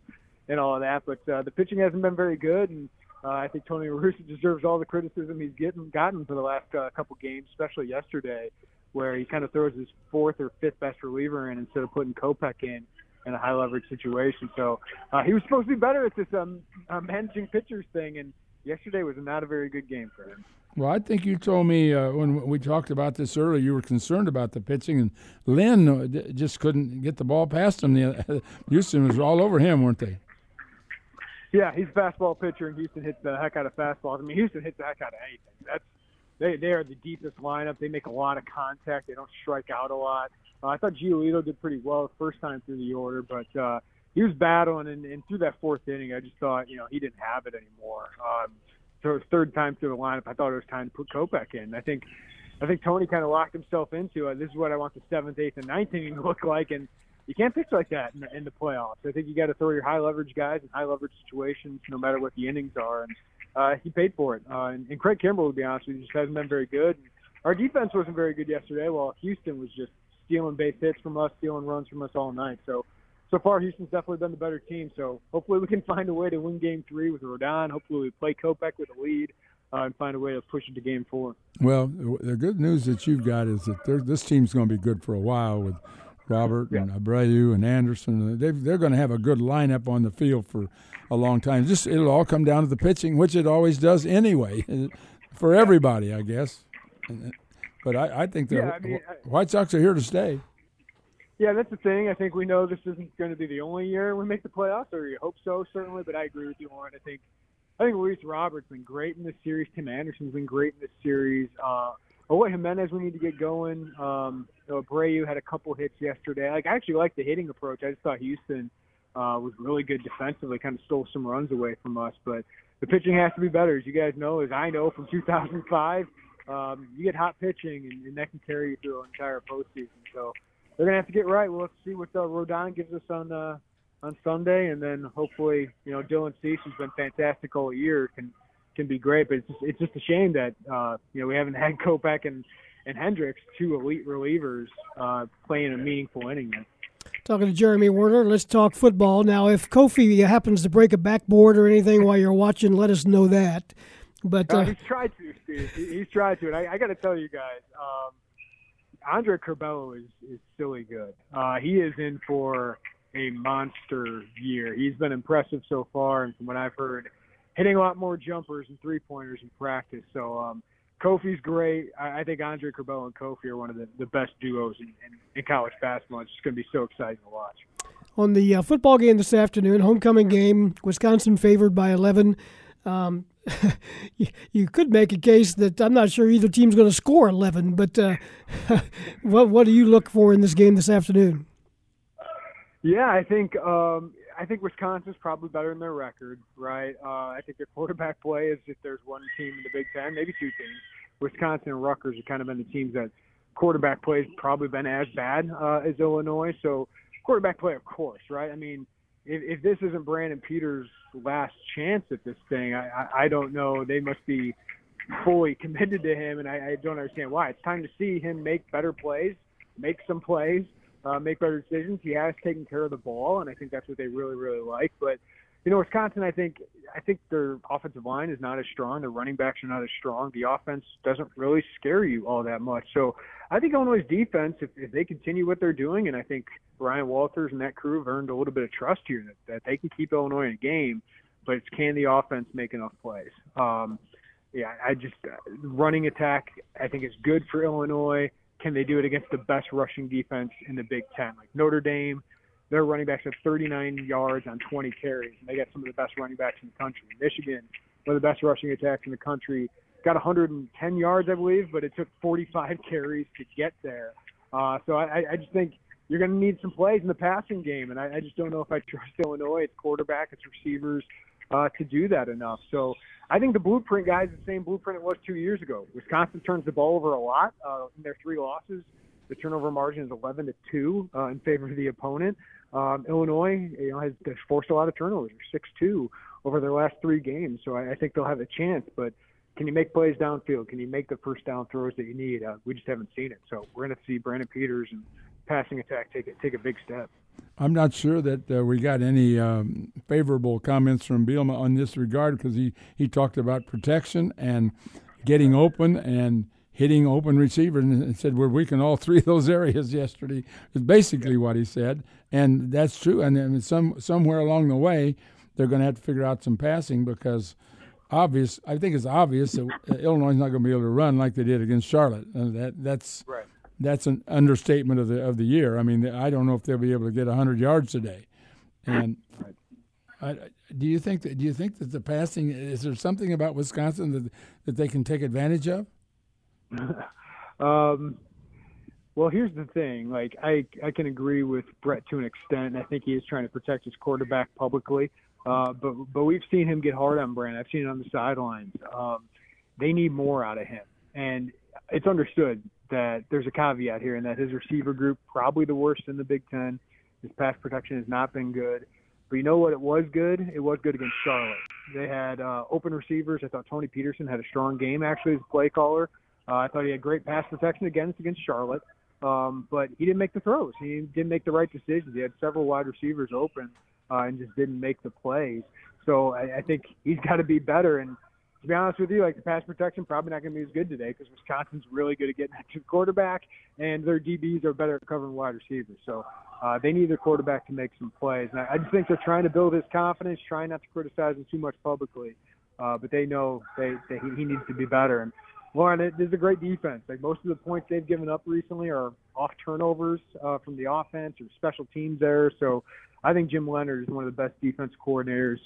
and all of that. But uh, the pitching hasn't been very good, and uh, I think Tony La Russa deserves all the criticism he's getting gotten for the last uh, couple games, especially yesterday, where he kind of throws his fourth or fifth best reliever in instead of putting Kopech in in a high leverage situation. So uh, he was supposed to be better at this um, uh, managing pitchers thing, and yesterday was not a very good game for him. Well, I think you told me uh, when we talked about this earlier, you were concerned about the pitching, and Lynn uh, just couldn't get the ball past him. The, Houston was all over him, weren't they? Yeah, he's a fastball pitcher, and Houston hits the heck out of fastballs. I mean, Houston hits the heck out of anything. That's they they are the deepest lineup. They make a lot of contact. They don't strike out a lot. Uh, I thought Giolito did pretty well the first time through the order, but uh, he was battling, and, and through that fourth inning, I just thought you know he didn't have it anymore. Um, so third time through the lineup, I thought it was time to put Kopech in. I think I think Tony kind of locked himself into uh, this is what I want the seventh, eighth, and ninth inning to look like, and you can't pitch like that in, in the playoffs. I think you got to throw your high leverage guys in high leverage situations, no matter what the innings are. And uh, he paid for it. Uh, and, and Craig Kimbrel, to be honest with you, just hasn't been very good. Our defense wasn't very good yesterday, while Houston was just stealing base hits from us, stealing runs from us all night. So, so far, Houston's definitely been the better team. So, hopefully, we can find a way to win Game Three with Rodon. Hopefully, we play Kopech with a lead uh, and find a way to push it to Game Four. Well, the good news that you've got is that this team's going to be good for a while with Robert yeah. and Abreu and Anderson. they they're going to have a good lineup on the field for a long time. Just it'll all come down to the pitching, which it always does anyway, for everybody, I guess. But I, I think the yeah, I mean, White Sox are here to stay. Yeah, that's the thing. I think we know this isn't going to be the only year we make the playoffs, or you hope so, certainly. But I agree with you, Warren. I think I think Luis Roberts been great in this series. Tim Anderson's been great in this series. Uh, Eloy Jimenez, we need to get going. Um, you know, Abreu had a couple hits yesterday. Like I actually like the hitting approach. I just thought Houston uh, was really good defensively, kind of stole some runs away from us. But the pitching has to be better, as you guys know, as I know from 2005. Um, you get hot pitching, and, and that can carry you through an entire postseason. So they're gonna have to get right. We'll have to see what uh, Rodon gives us on uh, on Sunday, and then hopefully, you know, Dylan Cease, who's been fantastic all year, can can be great. But it's just, it's just a shame that uh, you know we haven't had Kopech and and Hendriks, two elite relievers, uh, playing a meaningful inning yet. Talking to Jeremy Werner, let's talk football. Now, if Kofi happens to break a backboard or anything while you're watching, let us know that. But uh, uh, he's tried to, Steve. He's tried to, and I, I got to tell you guys, um, Andre Curbelo is is silly good. Uh, he is in for a monster year. He's been impressive so far, and from what I've heard, hitting a lot more jumpers and three pointers in practice. So um, Kofi's great. I, I think Andre Curbelo and Kofi are one of the, the best duos in, in, in college basketball. It's just going to be so exciting to watch. On the uh, football game this afternoon, homecoming game, Wisconsin favored by 11. Um, you, could make a case that I'm not sure either team's going to score 11, but uh, what what do you look for in this game this afternoon? Yeah, I think um, I think Wisconsin's probably better in their record, right? Uh, I think their quarterback play is if there's one team in the Big Ten, maybe two teams. Wisconsin and Rutgers have kind of been the teams that quarterback play has probably been as bad uh, as Illinois. So quarterback play, of course, right? I mean, if, if this isn't Brandon Peters' last chance at this thing, I, I, I don't know. They must be fully committed to him, and I, I don't understand why. It's time to see him make better plays, make some plays uh, make better decisions. He has taken care of the ball, and I think that's what they really, really like. But you know, Wisconsin, I think, I think their offensive line is not as strong. Their running backs are not as strong. The offense doesn't really scare you all that much. So I think Illinois' defense, if, if they continue what they're doing, and I think Ryan Walters and that crew have earned a little bit of trust here that, that they can keep Illinois in a game, but it's can the offense make enough plays? Um, yeah, I just uh, running attack I think is good for Illinois. Can they do it against the best rushing defense in the Big Ten? Like Notre Dame, their running backs have 39 yards on 20 carries, and they got some of the best running backs in the country. Michigan, one of the best rushing attacks in the country, got 110 yards, I believe, but it took 45 carries to get there. Uh, so I, I just think you're going to need some plays in the passing game, and I, I just don't know if I trust Illinois, its quarterback, its receivers, uh, to do that enough. So I think the blueprint, guys, the same blueprint it was two years ago. Wisconsin turns the ball over a lot uh, in their three losses. The turnover margin is 11 to two uh, in favor of the opponent. Um, Illinois, you know, has, has forced a lot of turnovers, six two over their last three games. So I, I think they'll have a chance. But can you make plays downfield? Can you make the first down throws that you need? Uh, we just haven't seen it. So we're going to see Brandon Peters and passing attack take a, take a big step. I'm not sure that uh, we got any um, favorable comments from Bielema on this regard because he, he talked about protection and getting open and hitting open receivers and said we're weak in all three of those areas yesterday. Is basically what he said, and that's true. And then some somewhere along the way, they're going to have to figure out some passing because obvious. I think it's obvious that uh, Illinois is not going to be able to run like they did against Charlotte. And that that's right that's an understatement of the of the year. I mean, I don't know if they'll be able to get 100 yards today. And I, do you think that do you think that the passing is there something about Wisconsin that that they can take advantage of? um, well, here's the thing. Like I I can agree with Bret to an extent. I think he is trying to protect his quarterback publicly. Uh, but but we've seen him get hard on Brand. I've seen it on the sidelines. Um, they need more out of him, and it's understood that there's a caveat here, and that his receiver group probably the worst in the Big Ten. His pass protection has not been good. But you know what? It was good. It was good against Charlotte. They had uh, open receivers. I thought Tony Petersen had a strong game actually as play caller. Uh, I thought he had great pass protection against against Charlotte, um, but he didn't make the throws. He didn't make the right decisions. He had several wide receivers open uh, and just didn't make the plays. So I, I think he's got to be better. And to be honest with you, like the pass protection probably not going to be as good today because Wisconsin's really good at getting to quarterback, and their DBs are better at covering wide receivers. So uh, they need their quarterback to make some plays. And I, I just think they're trying to build his confidence, trying not to criticize him too much publicly. Uh, but they know they, they he, he needs to be better. And Loren, it is a great defense. Like most of the points they've given up recently are off turnovers uh, from the offense or special teams errors. So I think Jim Leonhard is one of the best defense coordinators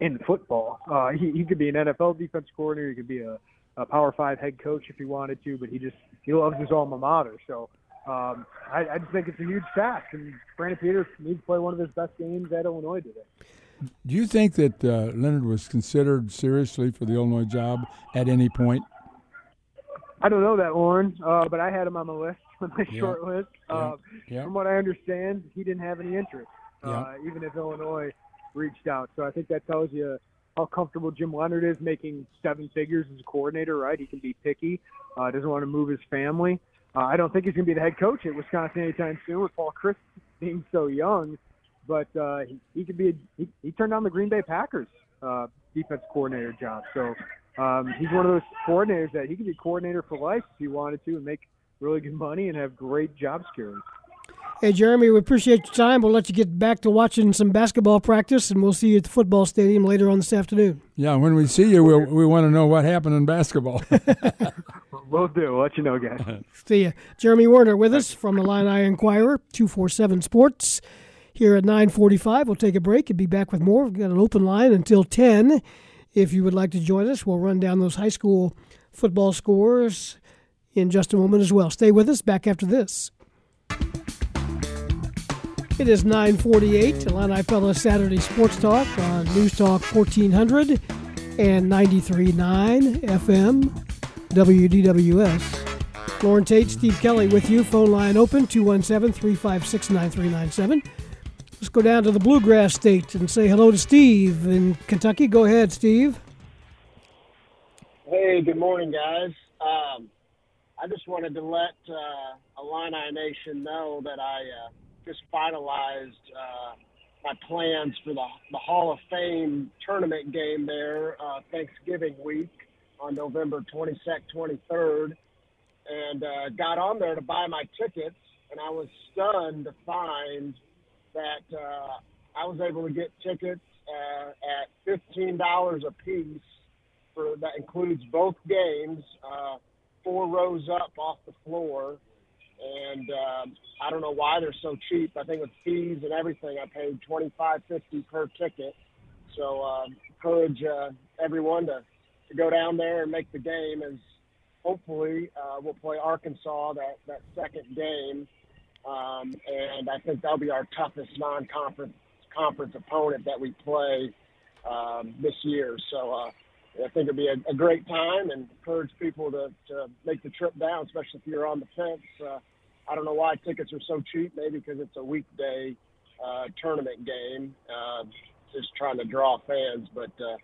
in football. Uh, he, he could be an NFL defense coordinator. He could be a, a Power Five head coach if he wanted to, but he just he loves his alma mater. So um, I, I just think it's a huge task, and Brandon Peters needs to play one of his best games at Illinois today. Do you think that uh, Leonhard was considered seriously for the Illinois job at any point? I don't know that, Loren, uh, but I had him on my list, on my Yeah. short list. Yeah. Uh, Yeah. From what I understand, he didn't have any interest, uh, even if Illinois reached out. So I think that tells you how comfortable Jim Leonhard is making seven figures as a coordinator, right? He can be picky, uh, doesn't want to move his family. Uh, I don't think he's going to be the head coach at Wisconsin anytime soon with Paul Chryst being so young, but uh, he, he could be. A, he, he turned down the Green Bay Packers uh, defense coordinator job, so um, he's one of those coordinators that he could be coordinator for life if he wanted to and make really good money and have great job security. Hey, Jeremy, we appreciate your time. We'll let you get back to watching some basketball practice, and we'll see you at the football stadium later on this afternoon. Yeah, when we see you, we'll, we want to know what happened in basketball. We'll do. We'll let you know, guys. See you. Jeremy Werner with us from the Illini Inquirer, 247 Sports. Here at 945, we'll take a break and be back with more. We've got an open line until 10. If you would like to join us, we'll run down those high school football scores in just a moment as well. Stay with us. Back after this. It is 948, Illini Pella Saturday Sports Talk on News Talk 1400 and 93.9 FM WDWS. Loren Tate, Steve Kelly with you. Phone line open 217 356 9397. Let's go down to the Bluegrass State and say hello to Steve in Kentucky. Go ahead, Steve. Hey, good morning, guys. Um, I just wanted to let uh, Illini Nation know that I uh, just finalized uh, my plans for the, the Hall of Fame tournament game there uh, Thanksgiving week on November 22nd, 23rd, and uh, got on there to buy my tickets, and I was stunned to find that uh, I was able to get tickets uh, at $15 a piece for that includes both games, uh, four rows up off the floor, and um, I don't know why they're so cheap. I think with fees and everything, I paid twenty five fifty per ticket. So um, encourage uh, everyone to, to go down there and make the game. As hopefully uh, we'll play Arkansas that that second game, um, and I think that'll be our toughest non conference opponent that we play um, this year. So. Uh, I think it'd be a, a great time and encourage people to, to make the trip down, especially if you're on the fence. Uh, I don't know why tickets are so cheap, maybe because it's a weekday uh, tournament game, uh, just trying to draw fans, but uh,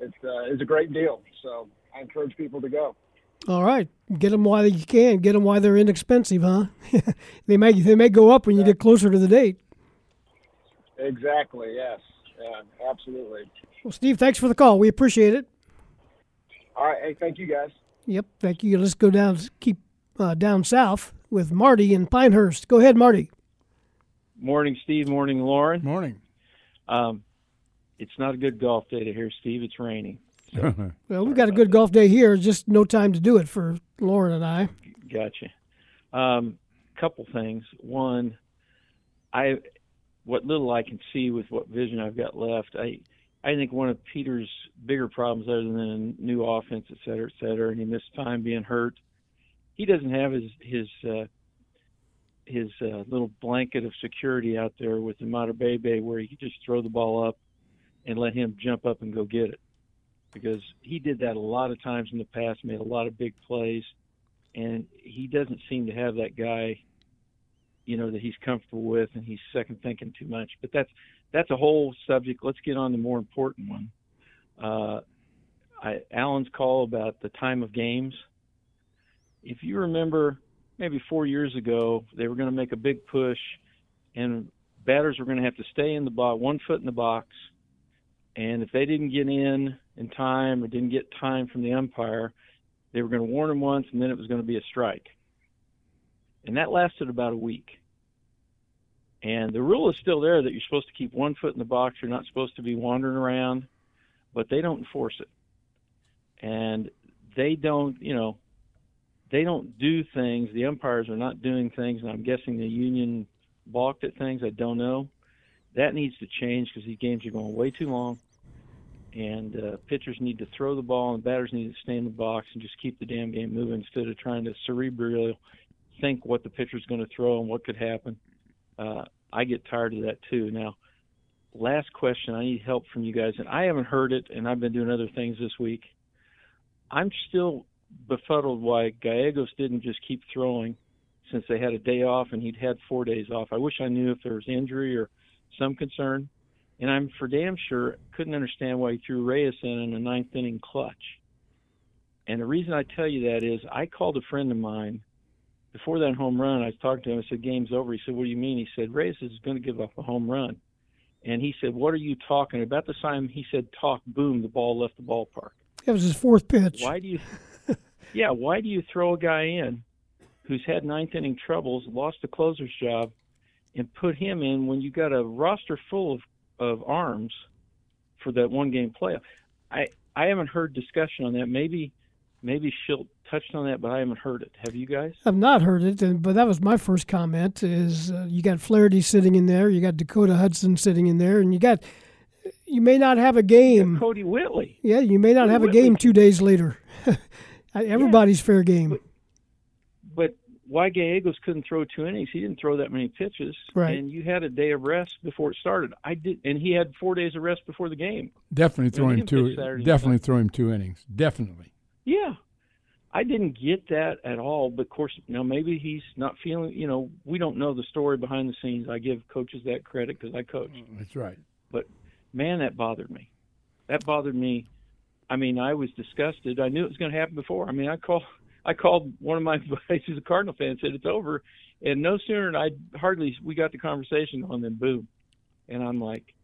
it's, uh, it's a great deal. So I encourage people to go. All right, get them while you can. Get them while they're inexpensive, huh? they may they may go up when you get closer to the date. Exactly. Yes. Yeah. Absolutely. Well, Steve, thanks for the call. We appreciate it. All right. Hey, thank you guys. Yep, thank you. Let's go down, keep uh, down south with Marty in Pinehurst. Go ahead, Marty. Morning, Steve. Morning, Loren. Morning. Um, it's not a good golf day to hear, Steve. It's raining. Well, we've got a good golf day here. Just no time to do it for Loren and I. Gotcha. Um, couple things. One, I what little I can see with what vision I've got left, I I think one of Peter's bigger problems, other than a new offense, et cetera, et cetera, and he missed time being hurt. He doesn't have his his uh, his uh, little blanket of security out there with the Imatorbhebhe, where he could just throw the ball up and let him jump up and go get it. Because he did that a lot of times in the past, made a lot of big plays, and he doesn't seem to have that guy, you know, that he's comfortable with, and he's second thinking too much. But that's that's a whole subject. Let's get on the more important one. Uh, I, Alan's call about the time of games. If you remember, maybe four years ago, they were going to make a big push, and batters were going to have to stay in the box, one foot in the box, and if they didn't get in in time or didn't get time from the umpire, they were going to warn them once, and then it was going to be a strike. And that lasted about a week. And the rule is still there that you're supposed to keep one foot in the box. You're not supposed to be wandering around, but they don't enforce it. And they don't, you know, they don't do things. The umpires are not doing things, and I'm guessing the union balked at things. I don't know. That needs to change because these games are going way too long, and uh, pitchers need to throw the ball, and batters need to stay in the box and just keep the damn game moving instead of trying to cerebrally think what the pitcher's going to throw and what could happen. Uh, I get tired of that too. Now, last question. I need help from you guys, and I haven't heard it, and I've been doing other things this week. I'm still befuddled why Gallegos didn't just keep throwing since they had a day off and he'd had four days off. I wish I knew if there was injury or some concern. And I'm for damn sure couldn't understand why he threw Reyes in in a ninth inning clutch. And the reason I tell you that is I called a friend of mine before that home run. I talked to him. I said, "Game's over." He said, "What do you mean?" He said, "Reyes is going to give up a home run." And he said, "What are you talking about?" The time he said, "Talk." Boom! The ball left the ballpark. That was his fourth pitch. Why do you? yeah, why do you throw a guy in who's had ninth inning troubles, lost the closer's job, and put him in when you got a roster full of, of arms for that one game playoff? I I haven't heard discussion on that. Maybe maybe Shildt touched on that, but I haven't heard it. Have you guys? I've not heard it, and, but that was my first comment. Is uh, you got Flaherty sitting in there, you got Dakota Hudson sitting in there, and you got you may not have a game. Kodi Whitley. Yeah, you may not Kodi have a Whitley. game two days later. Everybody's fair game. But why Gallegos couldn't throw two innings? He didn't throw that many pitches, Right. and you had a day of rest before it started. I did, and he had four days of rest before the game. Definitely throw him two. Definitely night. throw him two innings. Definitely. Yeah. I didn't get that at all, but of course, now maybe he's not feeling. You know, we don't know the story behind the scenes. I give coaches that credit because I coach. Mm, that's right. But man, that bothered me. That bothered me. I mean, I was disgusted. I knew it was going to happen before. I mean, I called. I called one of my buddies who's a Cardinal fan, said it's over, and no sooner than I hardly we got the conversation on, then boom, and I'm like,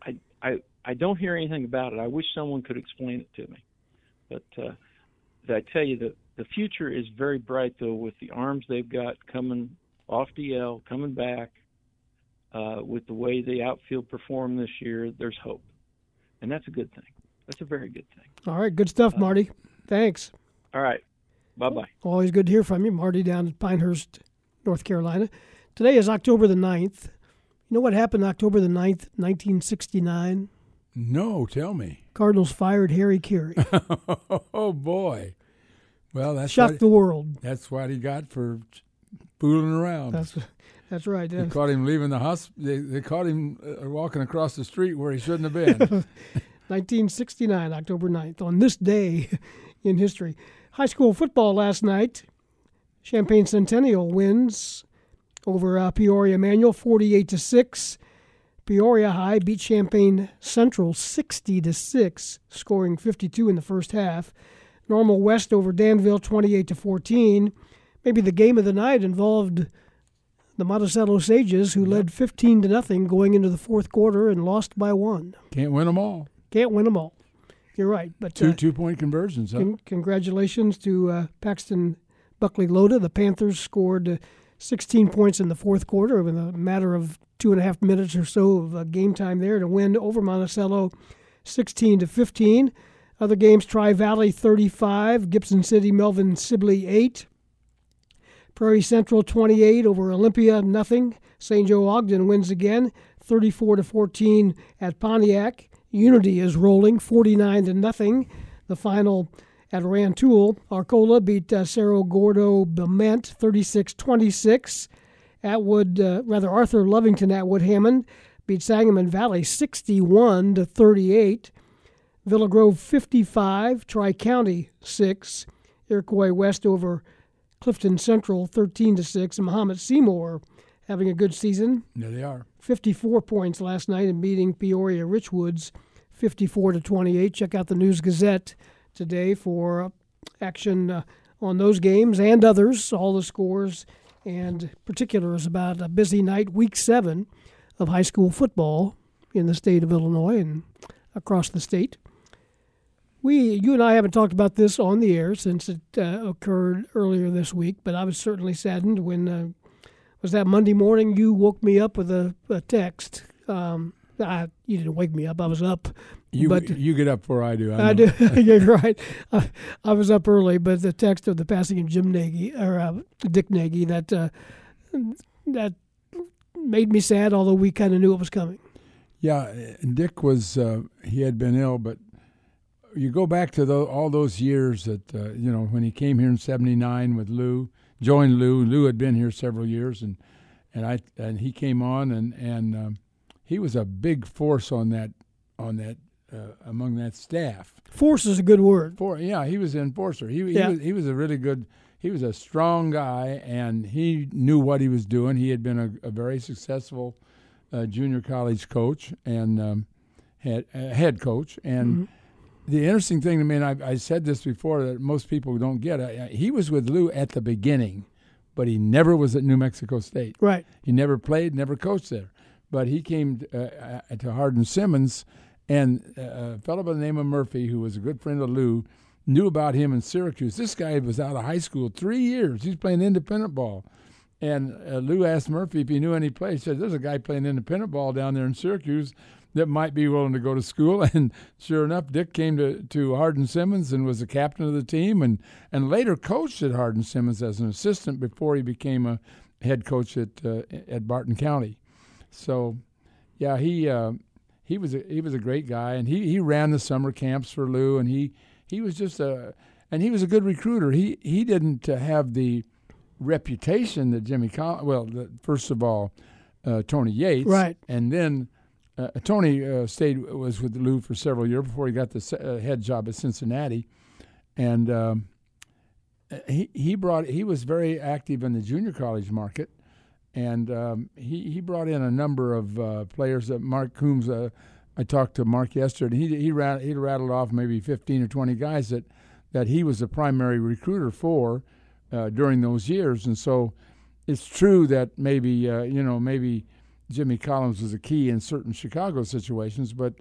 I I I don't hear anything about it. I wish someone could explain it to me, but uh, I tell you that the future is very bright though with the arms they've got coming off DL, coming back, uh, with the way the outfield performed this year. There's hope, and that's a good thing. That's a very good thing. All right, good stuff, Marty. Thanks. All right, bye bye. Always good to hear from you, Marty, down at Pinehurst, North Carolina. Today is October the 9th. You know what happened October the 9th, 1969? No, tell me. Cardinals fired Harry Caray. oh boy. Well, that's Shocked what, the world. That's what he got for fooling around. That's that's right. they caught him leaving the hospital. They, they caught him uh, walking across the street where he shouldn't have been. 1969, October 9th, on this day in history. High school football last night. Champaign Centennial wins over uh, Peoria Manual 48 to 6. Peoria High beat Champaign Central 60 to 6, scoring 52 in the first half. Normal West over Danville 28 to 14. Maybe the game of the night involved the Monticello Sages, who led 15 to nothing going into the fourth quarter and lost by one. Can't win them all. Can't win them all. You're right, but Two uh, two point conversions. Huh? con- congratulations to uh, Paxton Buckley Loda. The Panthers scored uh, 16 points in the fourth quarter in a matter of two and a half minutes or so of uh, game time there to win over Monticello 16 to 15. Other games: Tri Valley 35, Gibson City Melvin Sibley 8. Prairie Central 28 over Olympia, nothing. St. Joe Ogden wins again, 34 to 14 at Pontiac. Unity is rolling, 49 to nothing. The final at Rantoul. Arcola beat uh, Cerro Gordo Bement 36-26. Atwood, uh, rather Arthur Lovington Atwood Hammond beat Sangamon Valley 61 to 38. Villa Grove 55, Tri County 6. Iroquois West over Clifton Central 13 to 6. And Mahomet Seymour having a good season. Yeah, they are. 54 points last night in beating Peoria Richwoods 54 to 28. Check out the News Gazette today for action uh, on those games and others, all the scores and particulars about a busy night, week seven of high school football in the state of Illinois and across the state. We, you and I haven't talked about this on the air since it uh, occurred earlier this week, but I was certainly saddened when uh, was that Monday morning you woke me up with a, a text. Um, I, you didn't wake me up; I was up. You but you get up before I do. I, I do. You're right. I, I, was up early, but the text of the passing of Jim Nagy or uh, Dick Nagy that uh, that made me sad. Although we kind of knew it was coming. Yeah, Dick was uh, he had been ill, but you go back to the, all those years that uh, you know when he came here in '79 with Lou, joined Lou. Lou had been here several years, and and I and he came on and and um, he was a big force on that on that uh, among that staff. Force is a good word. For yeah, he was an enforcer. He Yeah. he, was, he was a really good. He was a strong guy, and he knew what he was doing. He had been a, a very successful uh, junior college coach and um, head uh, head coach. And the interesting thing to me, and I, I said this before that most people don't get, uh, he was with Lou at the beginning, but he never was at New Mexico State. Right. He never played, never coached there. But he came uh, uh, to Hardin Simmons, and uh, a fellow by the name of Murphy, who was a good friend of Lou, knew about him in Syracuse. This guy was out of high school three years. He's playing independent ball. And uh, Lou asked Murphy if he knew any place. He said, There's a guy playing independent ball down there in Syracuse that might be willing to go to school. And sure enough, Dick came to, to Hardin Simmons and was the captain of the team and, and later coached at Hardin Simmons as an assistant before he became a head coach at, uh, at Barton County. So, yeah, he uh, he was a, he was a great guy, and he, he ran the summer camps for Lou, and he, he was just a and he was a good recruiter. He he didn't uh, have the reputation that Jimmy Collins. Well, the, first of all, uh, Tony Yates, Right. and then uh, Tony uh, stayed was with Lou for several years before he got the uh, head job at Cincinnati, and um, he he brought he was very active in the junior college market, and um, he he brought in a number of uh, players that Mark Coomes. Uh, I talked to Mark yesterday. He he rat, he rattled off maybe fifteen or twenty guys that that he was the primary recruiter for uh, during those years, and so it's true that maybe uh, you know maybe Jimmy Collins was a key in certain Chicago situations, but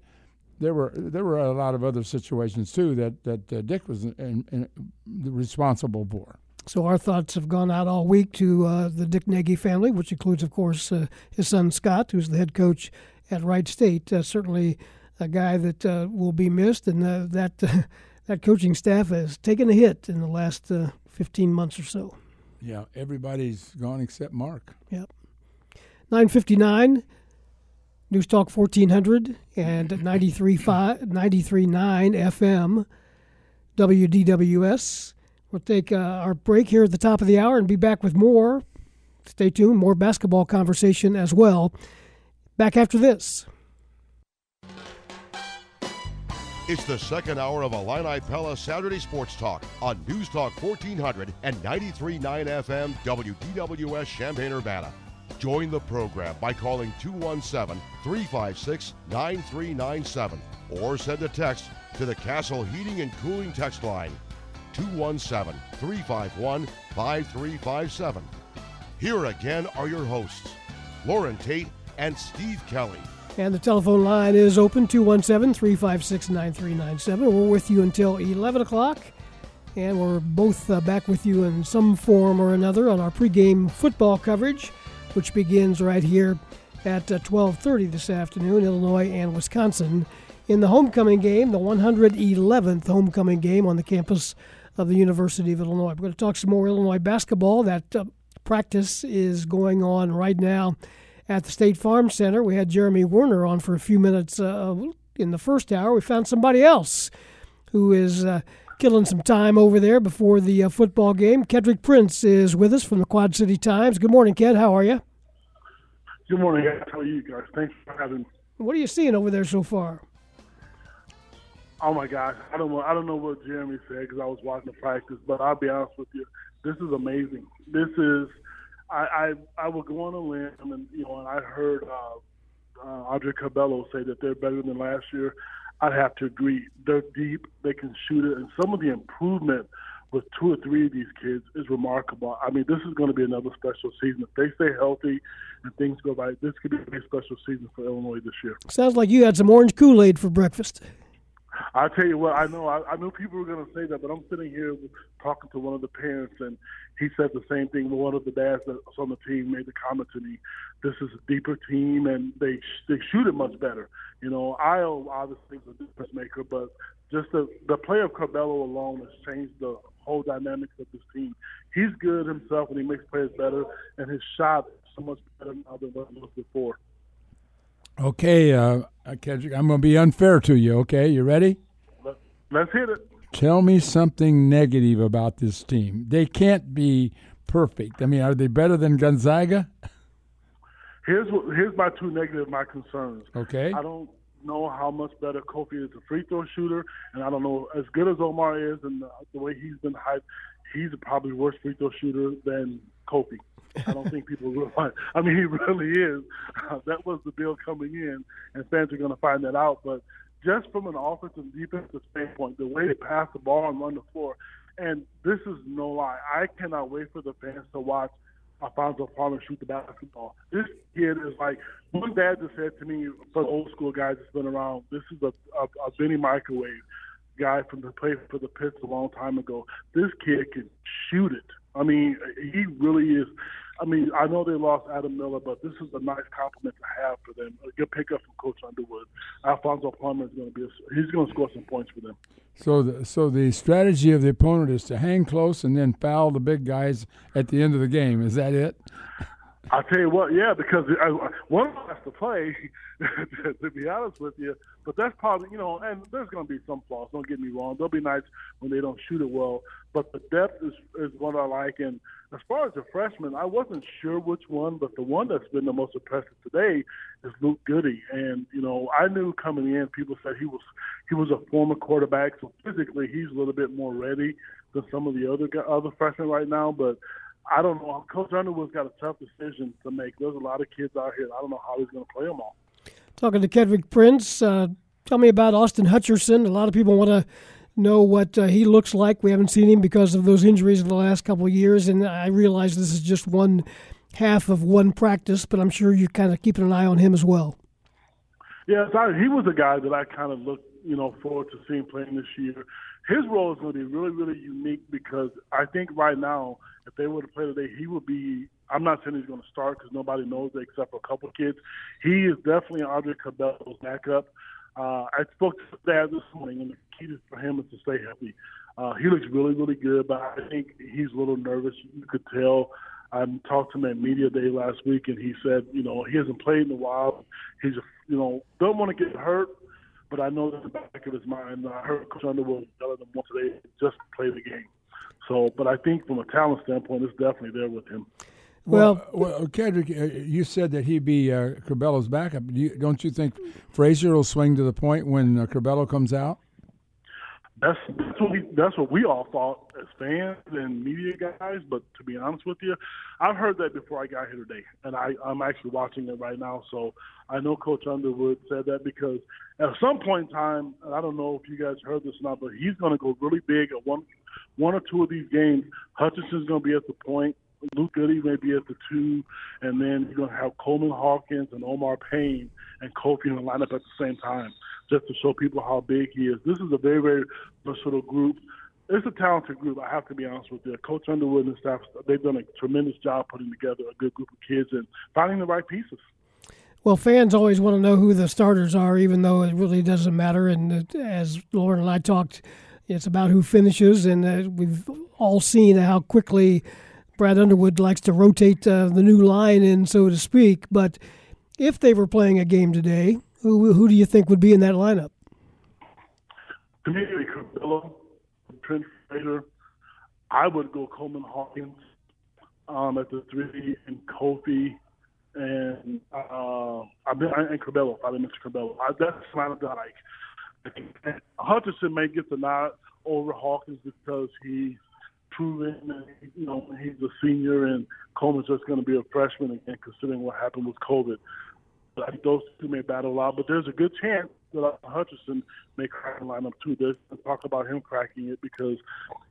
there were there were a lot of other situations too that that uh, Dick was in, in, responsible for. So our thoughts have gone out all week to uh, the Dick Nagy family, which includes, of course, uh, his son Scott, who's the head coach at Wright State. Uh, certainly, a guy that uh, will be missed, and uh, that that coaching staff has taken a hit in the last uh, 15 months or so. Yeah, everybody's gone except Mark. Yep. 959, News Talk 1400 and 93.5 93.9 FM, WDWS. We'll take uh, our break here at the top of the hour and be back with more. Stay tuned, more basketball conversation as well. Back after this. It's the second hour of Illini Pella Saturday Sports Talk on News Talk 1400 and 93.9 FM WDWS Champaign Urbana. Join the program by calling 217 356 9397 or send a text to the Castle Heating and Cooling text line 217 351 5357. Here again are your hosts, Loren Tate and Steve Kelly. And the telephone line is open 217 356 9397. We're with you until 11 o'clock. And we're both uh, back with you in some form or another on our pregame football coverage, which begins right here at uh, 12:30 this afternoon, Illinois and Wisconsin, in the homecoming game, the 111th homecoming game on the campus of the University of Illinois. We're going to talk some more Illinois basketball. That uh, practice is going on right now at the State Farm Center. We had Jeremy Werner on for a few minutes uh, in the first hour. We found somebody else who is uh, killing some time over there before the uh, football game. Kedric Prince is with us from the Quad City Times. Good morning, Ked. How are you? Good morning, guys. How are you guys? Thanks for having me. What are you seeing over there so far? Oh my gosh, I don't know. I don't know what Jeremy said because I was watching the practice, but I'll be honest with you. This is amazing. This is I I, I will go on a limb, and you know, and I heard uh, uh, Andre Curbelo say that they're better than last year. I'd have to agree. They're deep. They can shoot it, and some of the improvement with two or three of these kids is remarkable. I mean, this is going to be another special season. If they stay healthy and things go right, this could be a special season for Illinois this year. Sounds like you had some orange Kool Aid for breakfast. I tell you what, I know I, I knew people were going to say that, but I'm sitting here talking to one of the parents, and he said the same thing. One of the dads that's on the team made the comment to me, "This is a deeper team, and they they shoot it much better." You know, Io obviously is a difference maker, but just the the play of Curbelo alone has changed the whole dynamics of this team. He's good himself, and he makes players better, and his shot is so much better now than what it was before. Okay, uh, Kendrick, I'm going to be unfair to you. Okay, you ready? Let's hit it. Tell me something negative about this team. They can't be perfect. I mean, are they better than Gonzaga? Here's what, here's my two negative my concerns. Okay. I don't know how much better Kofi is a free throw shooter, and I don't know as good as Omar is and the, the way he's been hyped. He's probably worse free throw shooter than Kofi. I don't think people realize. I mean, he really is. Uh, that was the deal coming in, and fans are going to find that out. But just from an offensive and defensive standpoint, the way they pass the ball and run the floor, and this is no lie. I cannot wait for the fans to watch Alfonso Plummer shoot the basketball. This kid is like one dad just said to me, for the old school guys that's been around, this is a, a, a Vinnie Microwave guy from the play for the Pits a long time ago. This kid can shoot it. I mean, he really is. I mean, I know they lost Adam Miller, but this is a nice compliment to have for them. A good pickup from Coach Underwood. Alfonso Plummer is going to be. A, he's going to score some points for them. So, the, so the strategy of the opponent is to hang close and then foul the big guys at the end of the game. Is that it? I'll tell you what, yeah, because I, one of them has to play, to be honest with you. But that's probably, you know, and there's going to be some flaws. Don't get me wrong. There'll be nights when they don't shoot it well. But the depth is, is what I like. And as far as the freshman, I wasn't sure which one, but the one that's been the most impressive today is Luke Goody. And you know, I knew coming in, people said he was he was a former quarterback, so physically he's a little bit more ready than some of the other other freshmen right now. But I don't know. Coach Underwood's got a tough decision to make. There's a lot of kids out here. I don't know how he's going to play them all. Talking to Kedric Prince, uh, tell me about Austin Hutcherson. A lot of people want to know what uh, he looks like. We haven't seen him because of those injuries in the last couple of years, and I realize this is just one half of one practice, but I'm sure you're kind of keeping an eye on him as well. Yes, I, he was a guy that I kind of looked, you know, forward to seeing playing this year. His role is going to be really, really unique because I think right now, if they were to play today, he would be. I'm not saying he's going to start because nobody knows it except for a couple kids. He is definitely Andre Curbelo's backup. Uh, I spoke to Dad this morning, and the key for him is to stay healthy. Uh, he looks really, really good, but I think he's a little nervous. You could tell. I talked to him at media day last week, and he said, you know, he hasn't played in a while. He's, you know, don't want to get hurt, but I know that in the back of his mind, I heard Coach Underwood telling him today just play the game. So, but I think from a talent standpoint, it's definitely there with him. Well, well, well Kendrick, uh, you said that he'd be uh, Curbelo's backup. Do you, don't you think Frazier will swing to the point when uh, Curbelo comes out? That's that's what we that's what we all thought as fans and media guys. But to be honest with you, I've heard that before I got here today, and I I'm actually watching it right now. So I know Coach Underwood said that because at some point in time, and I don't know if you guys heard this or not, but he's going to go really big at one one or two of these games. Hutcherson's going to be at the point. Luke Goody may be at the two, and then you're going to have Coleman Hawkins and Omar Payne and Kofi in the lineup at the same time, just to show people how big he is. This is a very, very versatile group. It's a talented group. I have to be honest with you. Coach Underwood and staff, they've done a tremendous job putting together a good group of kids and finding the right pieces. Well, fans always want to know who the starters are, even though it really doesn't matter. And as Loren and I talked, it's about who finishes, and uh, we've all seen how quickly Brad Underwood likes to rotate uh, the new line in, so to speak. But if they were playing a game today, who who do you think would be in that lineup? To me, Curbelo, Trent. I would go Coleman Hawkins um, at the three, and Kofi, and uh, I've been and. I didn't mention Curbelo. I, that's the lineup that I like. Hutcherson may get the nod over Hawkins because he's proven, you know, he's a senior, and Coleman's just going to be a freshman again, considering what happened with COVID. I think those two may battle out, but there's a good chance that uh, Hutcherson may crack the lineup too. There's talk about him cracking it because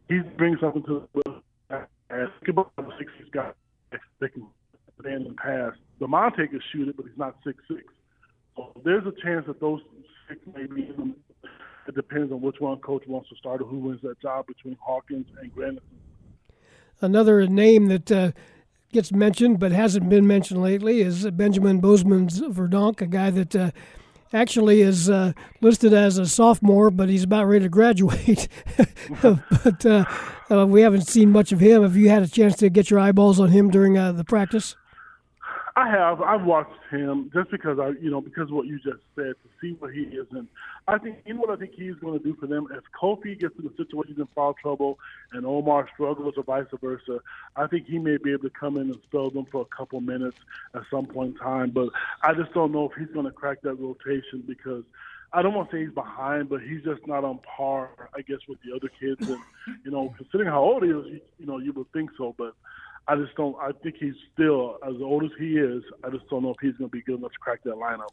he brings something to the and the six six guy that can stand and pass. Lamonte can shoot it, but he's not six six. So there's a chance that those six may be in. It depends on which one coach wants to start or who wins that job between Hawkins and Grandison. Another name that uh, gets mentioned but hasn't been mentioned lately is Benjamin Bosmans-Verdonk, a guy that uh, actually is uh, listed as a sophomore, but he's about ready to graduate. but uh, uh, we haven't seen much of him. Have you had a chance to get your eyeballs on him during uh, the practice? I have. I've watched him just because I, you know, because of what you just said to see what he is. And I think, you know, what I think he's going to do for them if Kofi gets in a situation in foul trouble and Omar struggles or vice versa. I think he may be able to come in and spell them for a couple minutes at some point in time. But I just don't know if he's going to crack that rotation because I don't want to say he's behind, but he's just not on par, I guess, with the other kids. And you know, considering how old he is, you, you know, you would think so, but I just don't. I think he's still as old as he is. I just don't know if he's going to be good enough to crack that lineup.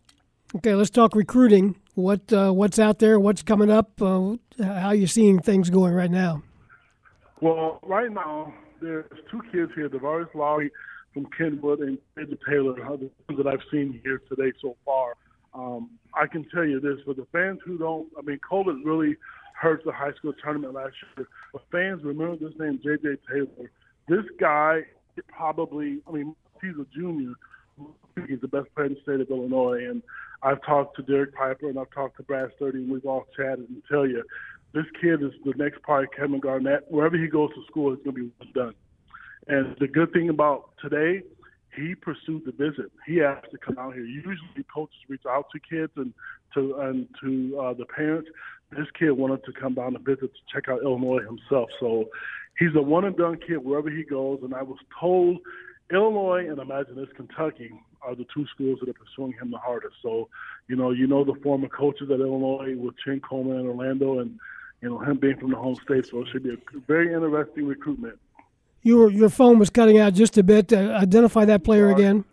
Okay, let's talk recruiting. What uh, what's out there? What's coming up? Uh, how are you seeing things going right now? Well, right now there's two kids here: Devarius Lowry from Kenwood and Edward Taylor, the ones that I've seen here today so far. Um, I can tell you this for the fans who don't. I mean, COVID really hurt the high school tournament last year. But fans remember this name, J.J. Taylor this guy probably, I mean, he's a junior. He's the best player in the state of Illinois. And I've talked to Derek Piper and I've talked to Brad Sturdy, and we've all chatted and tell you this kid is the next part of Kevin Garnett. Wherever he goes to school, it's going to be done. And the good thing about today, he pursued the visit. He asked to come out here. Usually, coaches reach out to kids and to and to uh, the parents. This kid wanted to come down and visit to check out Illinois himself. So he's a one and done kid wherever he goes. And I was told Illinois and imagine this Kentucky are the two schools that are pursuing him the hardest. So, you know, you know the former coaches at Illinois with Chin Coleman and Orlando, and you know him being from the home state. So it should be a very interesting recruitment. Your your phone was cutting out just a bit. Uh, identify that player again.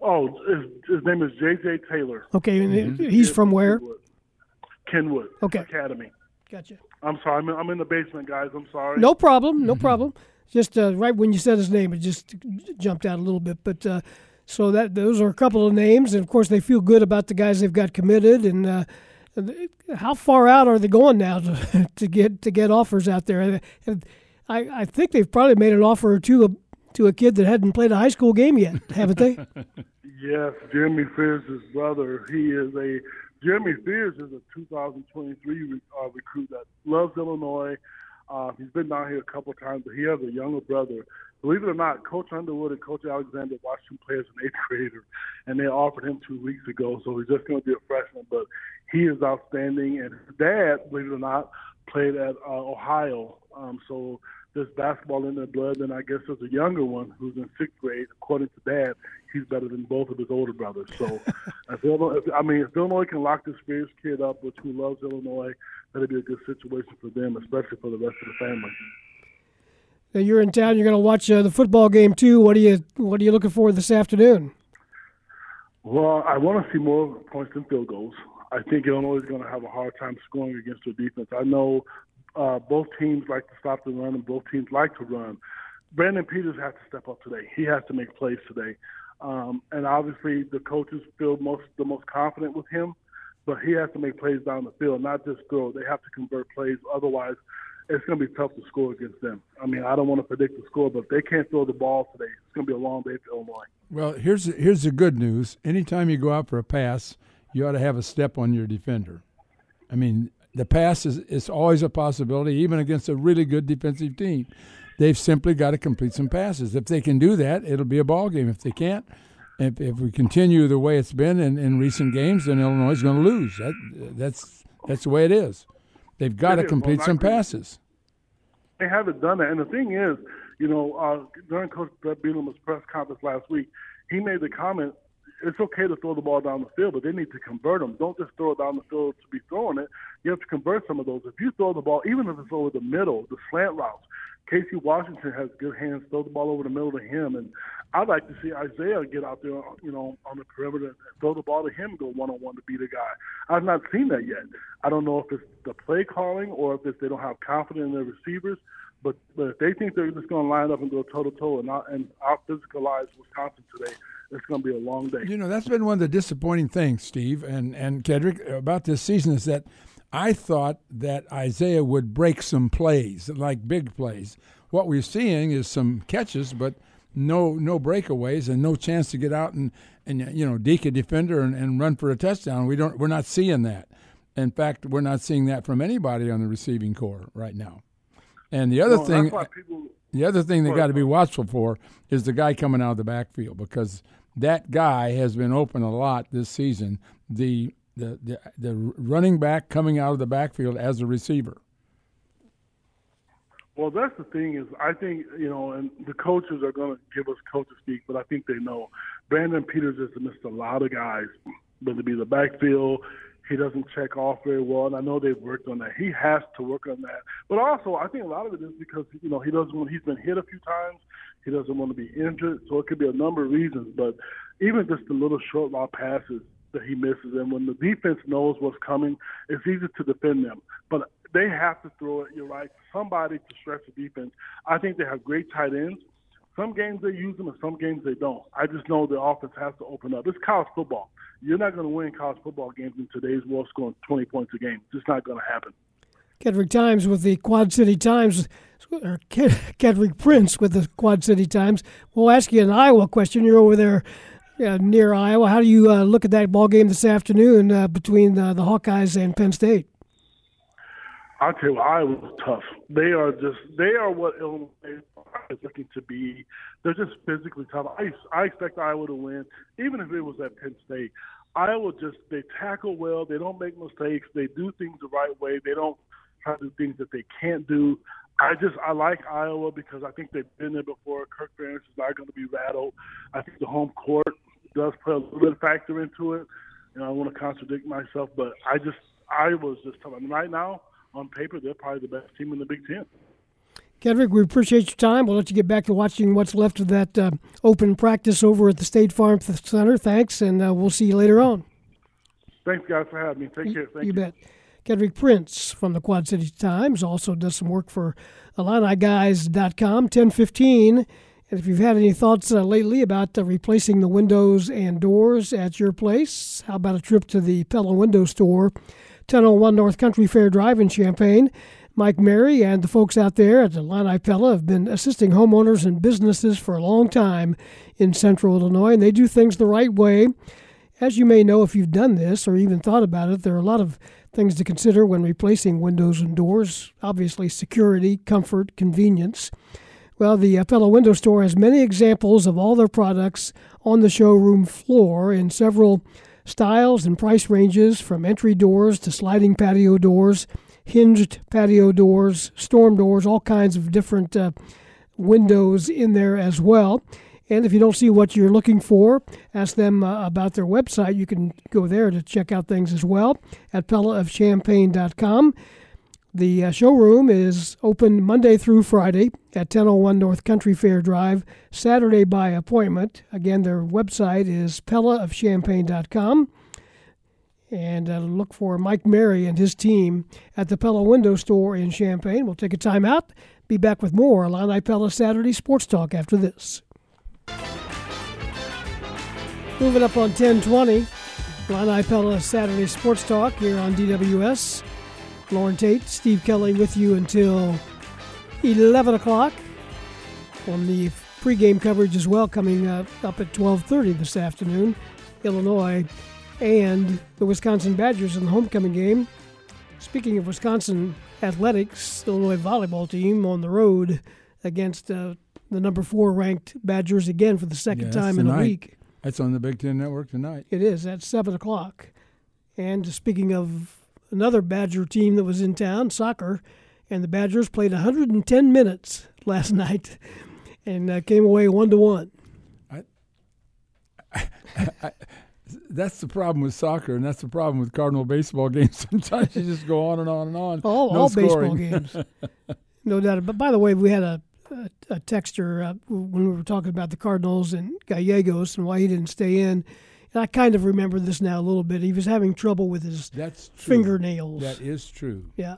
Oh, his, his name is J.J. Taylor. Okay, mm-hmm. he's from where? Kenwood. Okay. Academy. Gotcha. I'm sorry. I'm in, I'm in the basement, guys. I'm sorry. No problem. No mm-hmm. problem. Just uh, right when you said his name, it just jumped out a little bit. But uh, so that those are a couple of names, and of course they feel good about the guys they've got committed. And uh, how far out are they going now to, to get to get offers out there? I I think they've probably made an offer or two to a kid that hadn't played a high school game yet, haven't they? yes, Jeremy Fears' brother. He is a Jeremy Fears is a 2023 uh, recruit that loves Illinois. Uh, he's been down here a couple of times, but he has a younger brother. Believe it or not, Coach Underwood and Coach Alexander watched him play as an eighth grader, and they offered him two weeks ago. So he's just going to be a freshman, but he is outstanding. And his dad, believe it or not, played at uh, Ohio. Um, so there's basketball in their blood. And I guess there's a younger one who's in sixth grade. According to dad, he's better than both of his older brothers. So, if Illinois, if, I mean, if Illinois can lock this Fears kid up, which who loves Illinois, that'd be a good situation for them, especially for the rest of the family. Now you're in town. You're going to watch uh, the football game too. What are you What are you looking for this afternoon? Well, I want to see more points than field goals. I think Illinois is going to have a hard time scoring against their defense. I know uh, both teams like to stop the run, and both teams like to run. Brandon Peters has to step up today. He has to make plays today, um, and obviously the coaches feel most the most confident with him. But he has to make plays down the field, not just throw. They have to convert plays. Otherwise, it's going to be tough to score against them. I mean, I don't want to predict the score, but if they can't throw the ball today, it's going to be a long day for Illinois. Well, here's here's the good news. Anytime you go out for a pass, you ought to have a step on your defender. I mean, the pass is, is always a possibility, even against a really good defensive team. They've simply got to complete some passes. If they can do that, it'll be a ball game. If they can't, if, if we continue the way it's been in, in recent games, then Illinois is going to lose. That, that's that's the way it is. They've got it to complete well, some passes. They haven't done that, and the thing is, you know, uh, during Coach Bielema's press conference last week, he made the comment it's okay to throw the ball down the field, but they need to convert them. Don't just throw it down the field to be throwing it. You have to convert some of those. If you throw the ball, even if it's over the middle, the slant routes, Casey Washington has good hands, throw the ball over the middle to him, and I'd like to see Isaiah get out there, you know, on the perimeter and throw the ball to him, go one on one to be the guy. I've not seen that yet. I don't know if it's the play calling or if it's they don't have confidence in their receivers. But, but if they think they're just going to line up and go toe to toe and out and out physicalize Wisconsin today, it's going to be a long day. You know, that's been one of the disappointing things, Steve and and Kedric, about this season is that I thought that Isaiah would break some plays, like big plays. What we're seeing is some catches, but no no breakaways and no chance to get out and, and you know deke a defender and, and run for a touchdown. We don't we're not seeing that. In fact, we're not seeing that from anybody on the receiving corps right now. And the other No, thing, people- the other thing they got to be watchful for is the guy coming out of the backfield because that guy has been open a lot this season. The the the, the running back coming out of the backfield as a receiver. Well, that's the thing is, I think you know, and the coaches are going to give us coaches speak, but I think they know Brandon Peters has missed a lot of guys, whether it be the backfield. He doesn't check off very well, and I know they've worked on that. He has to work on that. But also, I think a lot of it is because you know he doesn't want. He's been hit a few times. He doesn't want to be injured, so it could be a number of reasons. But even just the little short ball passes that he misses, and when the defense knows what's coming, it's easy to defend them. But they have to throw it. You're right. Somebody to stretch the defense. I think they have great tight ends. Some games they use them, and some games they don't. I just know the offense has to open up. It's college football. You're not going to win college football games in today's world scoring 20 points a game. It's just not going to happen. Kedric Times with the Quad City Times, or Ke- Kedric Prince with the Quad City Times. We'll ask you an Iowa question. You're over there uh, near Iowa. How do you uh, look at that ball game this afternoon uh, between uh, the Hawkeyes and Penn State? I'll tell you, Iowa's tough. They are just they are what Illinois is looking to be. They're just physically tough. I I expect Iowa to win, even if it was at Penn State. Iowa just they tackle well. They don't make mistakes. They do things the right way. They don't try to do things that they can't do. I just I like Iowa because I think they've been there before. Kirk Ferentz is not going to be rattled. I think the home court does play a little bit of factor into it. And I want to contradict myself, but I just Iowa's just tough. And right now, on paper, they're probably the best team in the Big Ten. Kedric, we appreciate your time. We'll let you get back to watching what's left of that uh, open practice over at the State Farm Center. Thanks, and uh, we'll see you later on. Thanks, guys, for having me. Take care. Thank you. you bet. Kedric Prince from the Quad City Times also does some work for IlliniGuys.com, 1015. And if you've had any thoughts uh, lately about uh, replacing the windows and doors at your place, how about a trip to the Pella Window Store, 1001 North Country Fair Drive in Champaign? Mike Mary and the folks out there at Illini Pella have been assisting homeowners and businesses for a long time in central Illinois, and they do things the right way. As you may know if you've done this or even thought about it, there are a lot of things to consider when replacing windows and doors. Obviously, security, comfort, convenience. Well, the Appella Window Store has many examples of all their products on the showroom floor in several styles and price ranges from entry doors to sliding patio doors, hinged patio doors, storm doors, all kinds of different uh, windows in there as well. And if you don't see what you're looking for, ask them uh, about their website. You can go there to check out things as well at pellaofchampaign.com. The uh, showroom is open Monday through Friday at 1001 North Country Fair Drive, Saturday by appointment. Again, their website is pellaofchampaign.com. And uh, look for Mike Mary and his team at the Pella Window Store in Champaign. We'll take a time out. Be back with more Illini Pella Saturday Sports Talk after this. Moving up on 1020, Illini Pella Saturday Sports Talk here on DWS. Loren Tate, Steve Kelly with you until 11 o'clock on the pregame coverage as well coming uh, up at 12.30 this afternoon. Illinois and the Wisconsin Badgers in the homecoming game. Speaking of Wisconsin athletics, Illinois volleyball team on the road against uh, the number four ranked Badgers again for the second Yes, time in a week. That's on the Big Ten Network tonight. It is at seven o'clock. And speaking of another Badger team that was in town, soccer, and the Badgers played 110 minutes last night and uh, came away one to one. That's the problem with soccer, and that's the problem with Cardinal baseball games. Sometimes you just go on and on and on. All, no all baseball games. No doubt. But by the way, we had a a, a texter uh, when we were talking about the Cardinals and Gallegos and why he didn't stay in. And I kind of remember this now a little bit. He was having trouble with his That's true. fingernails. That is true. Yeah.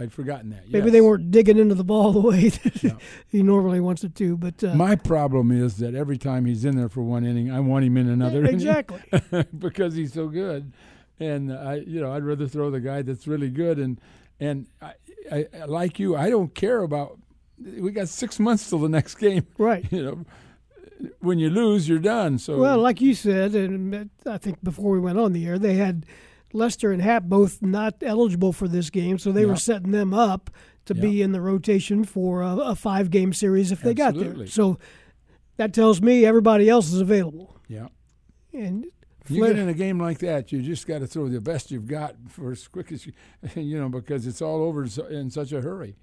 I'd forgotten that. Maybe yes. they weren't digging into the ball the way that he normally wants it to. But uh, My problem is that every time he's in there for one inning, I want him in another Exactly. because he's so good. And I, you know, I'd rather throw the guy that's really good. And and I, I, I like you, I don't care about. We got six months till the next game. Right. You know, when you lose, you're done. So Well, like you said, and I think before we went on the air, they had Lester and Happ both not eligible for this game, so they were setting them up to be in the rotation for a, a five game series if they got there. So that tells me everybody else is available. yeah. And You Flair- get in a game like that, you just got to throw the best you've got for as quick as you, you know, because it's all over in such a hurry.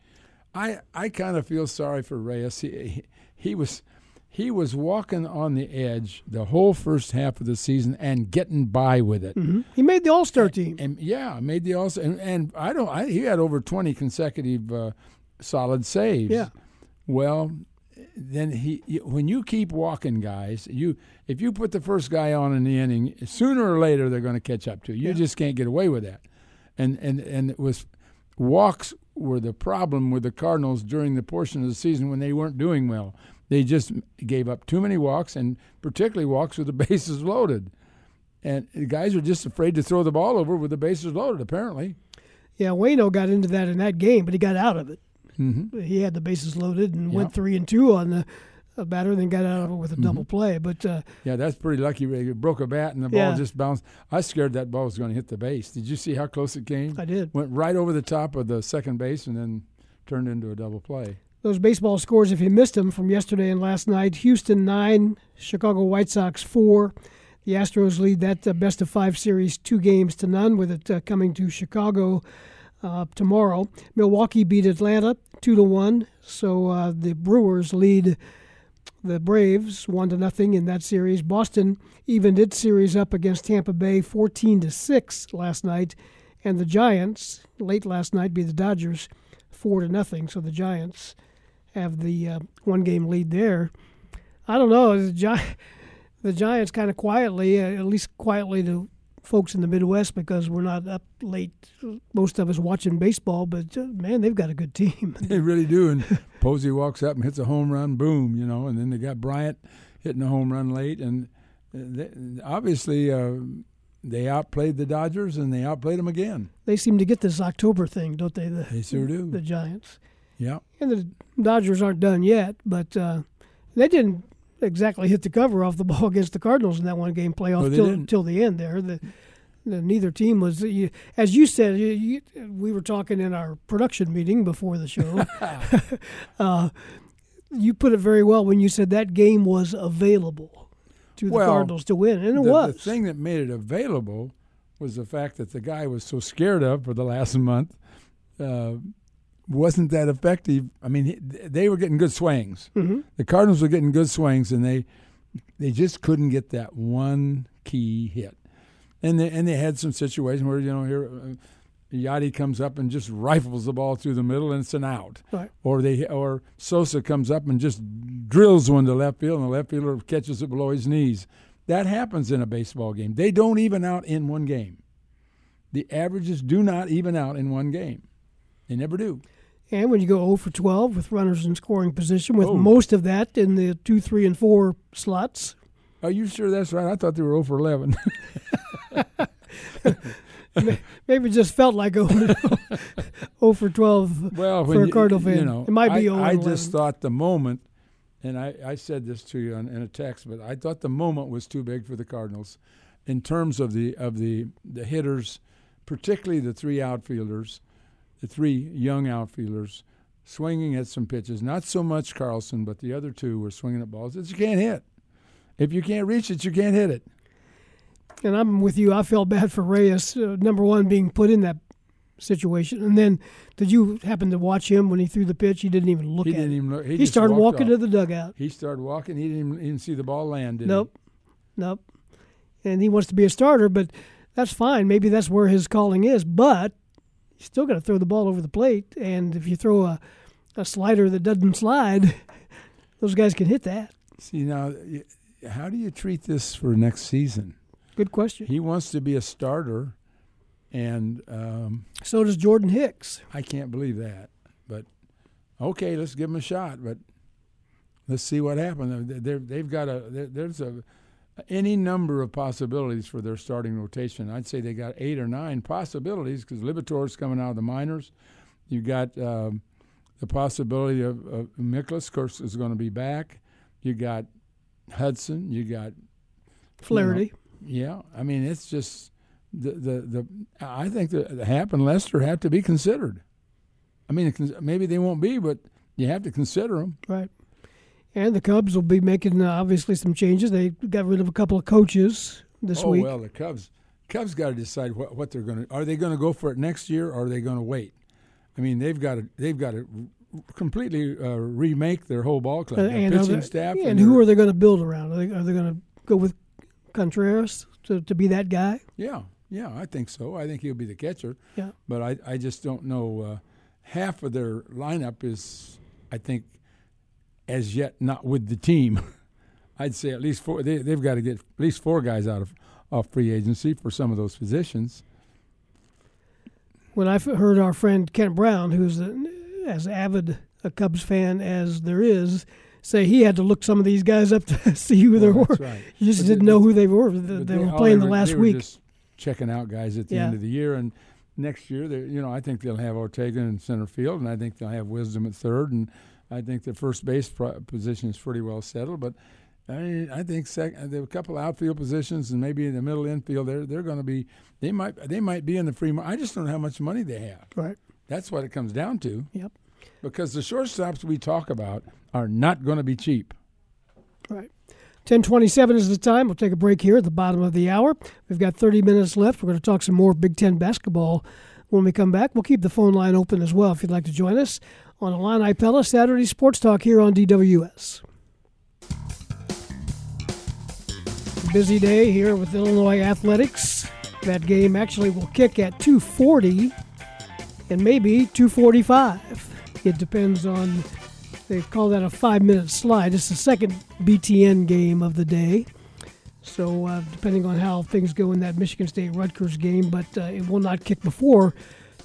I I kind of feel sorry for Reyes. He he was he was walking on the edge the whole first half of the season and getting by with it. Mhm. he made the All Star team. And yeah, made the all and, and I don't. I, he had over twenty consecutive uh, solid saves. Yeah. Well, then he when you keep walking, guys, you if you put the first guy on in the inning, sooner or later they're going to catch up to you. You Yeah. just can't get away with that. And and and it was walks were the problem with the Cardinals during the portion of the season when they weren't doing well. They just gave up too many walks, and particularly walks with the bases loaded. And the guys are just afraid to throw the ball over with the bases loaded. Apparently, Yeah, Waino got into that in that game, but he got out of it. Mhm. He had the bases loaded and Yeah. went three and two on the batter, then got out of it with a Mm-hmm. double play. But uh, yeah, that's pretty lucky. He broke a bat and the ball Yeah. just bounced. I scared that ball was going to hit the base. Did you see how close it came? I did. Went right over the top of the second base and then turned into a double play. Those baseball scores, if you missed them from yesterday and last night, Houston nine, Chicago White Sox four. The Astros lead that uh, best of five series two games to none, with it uh, coming to Chicago uh, tomorrow. Milwaukee beat Atlanta two to one, so uh, the Brewers lead the Braves one to nothing in that series. Boston evened its series up against Tampa Bay fourteen to six last night, and the Giants late last night beat the Dodgers four to nothing. So the Giants have the uh, one game lead there. I don't know the, Gi- the Giants kind of quietly, uh, at least quietly to folks in the Midwest because we're not up late. Most of us watching baseball, but uh, man, they've got a good team. They really do. And Posey walks up and hits a home run, boom, you know. And then they got Bryant hitting a home run late, and uh, they, obviously uh, they outplayed the Dodgers and they outplayed them again. they seem to get this October thing, don't they? The, They sure do. The Giants. Yeah. And the Dodgers aren't done yet, but uh, they didn't exactly hit the cover off the ball against the Cardinals in that one game playoff No, they till, till the end there. The, the, neither team was, you, as you said, you, you, we were talking in our production meeting before the show. uh, you put it very well when you said that game was available to the Well, Cardinals to win, and it the, was. The thing that made it available was the fact that the guy was so scared of for the last month uh, wasn't that effective. I mean, they were getting good swings. Mhm. The Cardinals were getting good swings, and they they just couldn't get that one key hit. And they and they had some situation where you know here. Uh, Yadi comes up and just rifles the ball through the middle, and it's an out. Right. Or they, or Sosa comes up and just drills one to left field, and the left fielder catches it below his knees. That happens in a baseball game. They don't even out in one game. The averages do not even out in one game. They never do. And when you go 0 for 12 with runners in scoring position, with Oh. most of that in the 2, 3, and 4 slots. Are you sure that's right? I thought they were 0 for 11. Maybe it just felt like 0 for 12 well, for a you, Cardinal fan. you know, it might be 0 I, I just thought the moment, and I, I said this to you in, in a text, but I thought the moment was too big for the Cardinals, in terms of the of the the hitters, particularly the three outfielders, the three young outfielders, swinging at some pitches. Not so much Carlson, but the other two were swinging at balls that you can't hit. If you can't reach it, you can't hit it. And I'm with you. I felt bad for Reyes, uh, number one, being put in that situation. And then, did you happen to watch him when he threw the pitch? He didn't even look he at didn't it. even look. He, He, started walking off. to the dugout. He started walking. He didn't even, even see the ball land. Did Nope. Nope. And he wants to be a starter, but that's fine. Maybe that's where his calling is. But you still got to throw the ball over the plate. And if you throw a, a slider that doesn't slide, those guys can hit that. See now, how do you treat this for next season? Good question. He wants to be a starter, and um, so does Jordan Hicks. I can't believe that, but okay, let's give him a shot. But let's see what happens. they have got a there's a any number of possibilities for their starting rotation. I'd say they got eight or nine possibilities because Liberatore's coming out of the minors. You got um, the possibility of, of Mikolas, of course, is going to be back. You got Hudson. You got Flaherty. You know, yeah, I mean it's just the the the. I think the Happ and Lester have to be considered. I mean, maybe they won't be, but you have to consider them. Right. And the Cubs will be making uh, obviously some changes. They got rid of a couple of coaches this oh, week. well, the Cubs Cubs got to decide what, what they're going to. Are they going to go for it next year, or are they going to wait? I mean, they've got to they've got to completely uh, remake their whole ball club, uh, and pitching staff. Yeah, and, who are they going to build around? Are they, are they going to go with Contreras to, to be that guy? Yeah, yeah, I think so. I think he'll be the catcher. Yeah, but I I just don't know. Uh, half of their lineup is, I think, as yet not with the team. I'd say at least four. They, they've got to get at least four guys out of free agency for some of those positions. When I heard our friend Kent Brown, who's a, as avid a Cubs fan as there is, say he had to look some of these guys up to see who they were. Right. He just but didn't they, know who they were. They, they were playing the last were week. Just checking out guys at the yeah. end of the year, and next year, you know, I think they'll have Ortega in center field, and I think they'll have Wisdom at third, and I think the first base position is pretty well settled. But I mean, I think sec- uh, there are a couple of outfield positions, and maybe in the middle infield, they're they're going to be they might they might be in the free. I just don't know how much money they have. Right. That's what it comes down to. Yep. Because the shortstops we talk about are not going to be cheap. Right. 1027 is the time. We'll take a break here at the bottom of the hour. We've got 30 minutes left. We're going to talk some more Big Ten basketball when we come back. We'll keep the phone line open as well if you'd like to join us on Illini Pella Saturday Sports Talk here on DWS. Busy day here with Illinois Athletics. That game actually will kick at 240 and maybe 245. It depends on they call that a five minute slide. It's the second BTN game of the day. So, uh, depending on how things go in that Michigan State Rutgers game, but uh, it will not kick before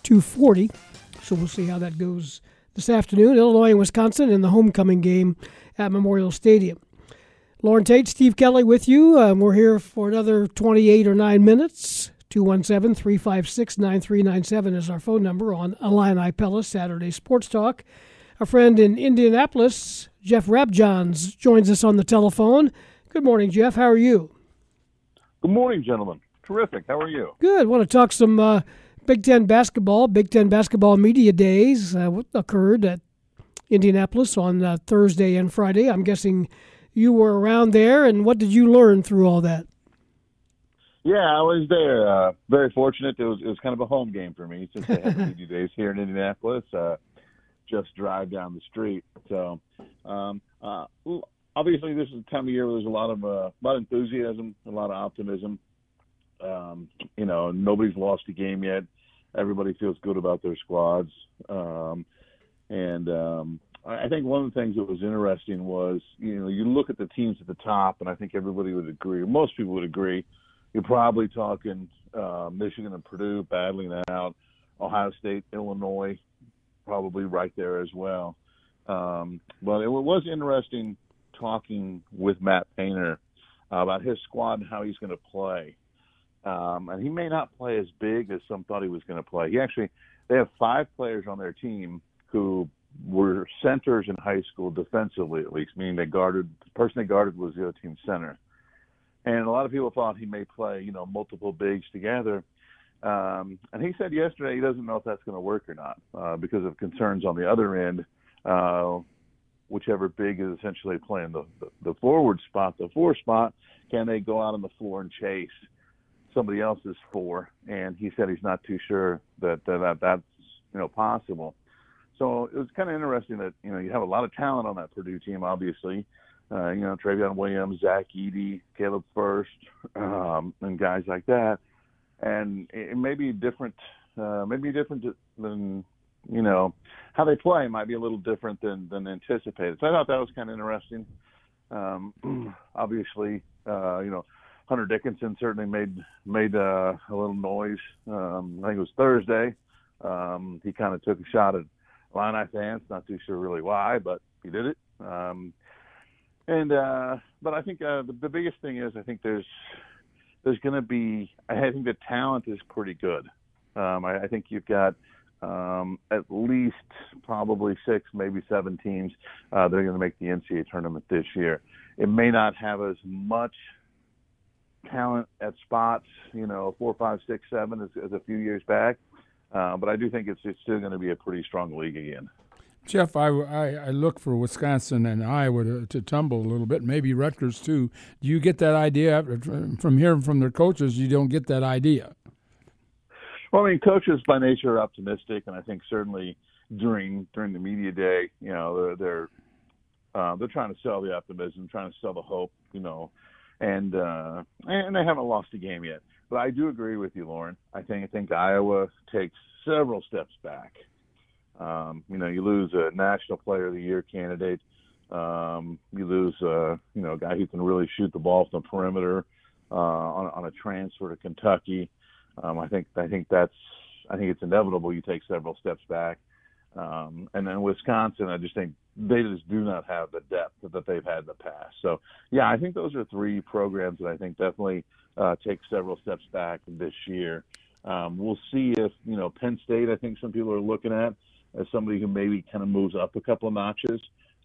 240. So, we'll see how that goes this afternoon. Illinois and Wisconsin in the homecoming game at Memorial Stadium. Loren Tate, Steve Kelly with you. Um, we're here for another 28 or 9 minutes. 217 356 9397 is our phone number on Illini Pella Saturday Sports Talk. Our friend in Indianapolis, Jeff Rabjohns, joins us on the telephone. Good morning, Jeff. How are you? Good morning, gentlemen. Terrific. How are you? Good. Want to talk some uh, Big Ten basketball. Big Ten basketball media days uh, occurred at Indianapolis on uh, Thursday and Friday. I'm guessing you were around there, and what did you learn through all that? Yeah, I was there. Uh, very fortunate. It was it was kind of a home game for me since they have media days here in Indianapolis. Uh, just drive down the street. So, um, uh, obviously, this is the time of year where there's a lot of uh, a lot of enthusiasm, a lot of optimism. Um, you know, nobody's lost a game yet. Everybody feels good about their squads, um, and um, I think one of the things that was interesting was, you know, you look at the teams at the top, and I think everybody would agree, most people would agree. You're probably talking uh, Michigan and Purdue battling that out, Ohio State, Illinois, probably right there as well. Um, but it was interesting talking with Matt Painter about his squad and how he's going to play. Um, and he may not play as big as some thought he was going to play. He actually, they have five players on their team who were centers in high school defensively, at least, meaning they guarded the person they guarded was the other team center. And a lot of people thought he may play, you know, multiple bigs together. Um, and he said yesterday he doesn't know if that's going to work or not uh, because of concerns on the other end. Uh, whichever big is essentially playing the, the, the forward spot, the four spot, can they go out on the floor and chase somebody else's for, And he said he's not too sure that that, that that's you know possible. So it was kind of interesting that you know you have a lot of talent on that Purdue team, obviously. Uh, you know Trevion Williams, Zach Edey, Caleb Furst, um, and guys like that and it may be different, uh, maybe different than you know, how they play might be a little different than than anticipated. So I thought that was kind of interesting. Um, obviously, uh, you know, Hunter Dickinson certainly made made uh, a little noise. Um, I think it was Thursday. Um, he kind of took a shot at Illini fans. Not too sure really why, but he did it. Um, and uh, but I think uh, the, the biggest thing is I think there's there's going to be I think the talent is pretty good. Um, I, I think you've got um, at least probably six, maybe seven teams uh, that are going to make the NCAA tournament this year. It may not have as much talent at spots, you know, four, five, six, seven as, as a few years back, uh, but I do think it's it's still going to be a pretty strong league again. Jeff, I, I, I, look for Wisconsin and Iowa to, to, tumble a little bit, maybe Rutgers too. Do you get that idea from hearing from their coaches? You don't get that idea. Well, I mean, coaches by nature are optimistic, and I think certainly during during the media day, you know, they're they're uh, they're trying to sell the optimism, trying to sell the hope, you know, and uh, and they haven't lost a game yet. But I do agree with you, Loren. I think I think Iowa takes several steps back um, you know, you lose a National Player of the Year candidate. Um, you lose, uh, you know, a guy who can really shoot the ball from the perimeter uh, on, on a transfer to Kentucky. Um, I think I think that's I think it's inevitable. You take several steps back, um, and then Wisconsin. I just think they just do not have the depth that they've had in the past. So yeah, I think those are three programs that I think definitely uh, take several steps back this year. Um, we'll see if you know Penn State. I think some people are looking at as somebody who maybe kind of moves up a couple of notches.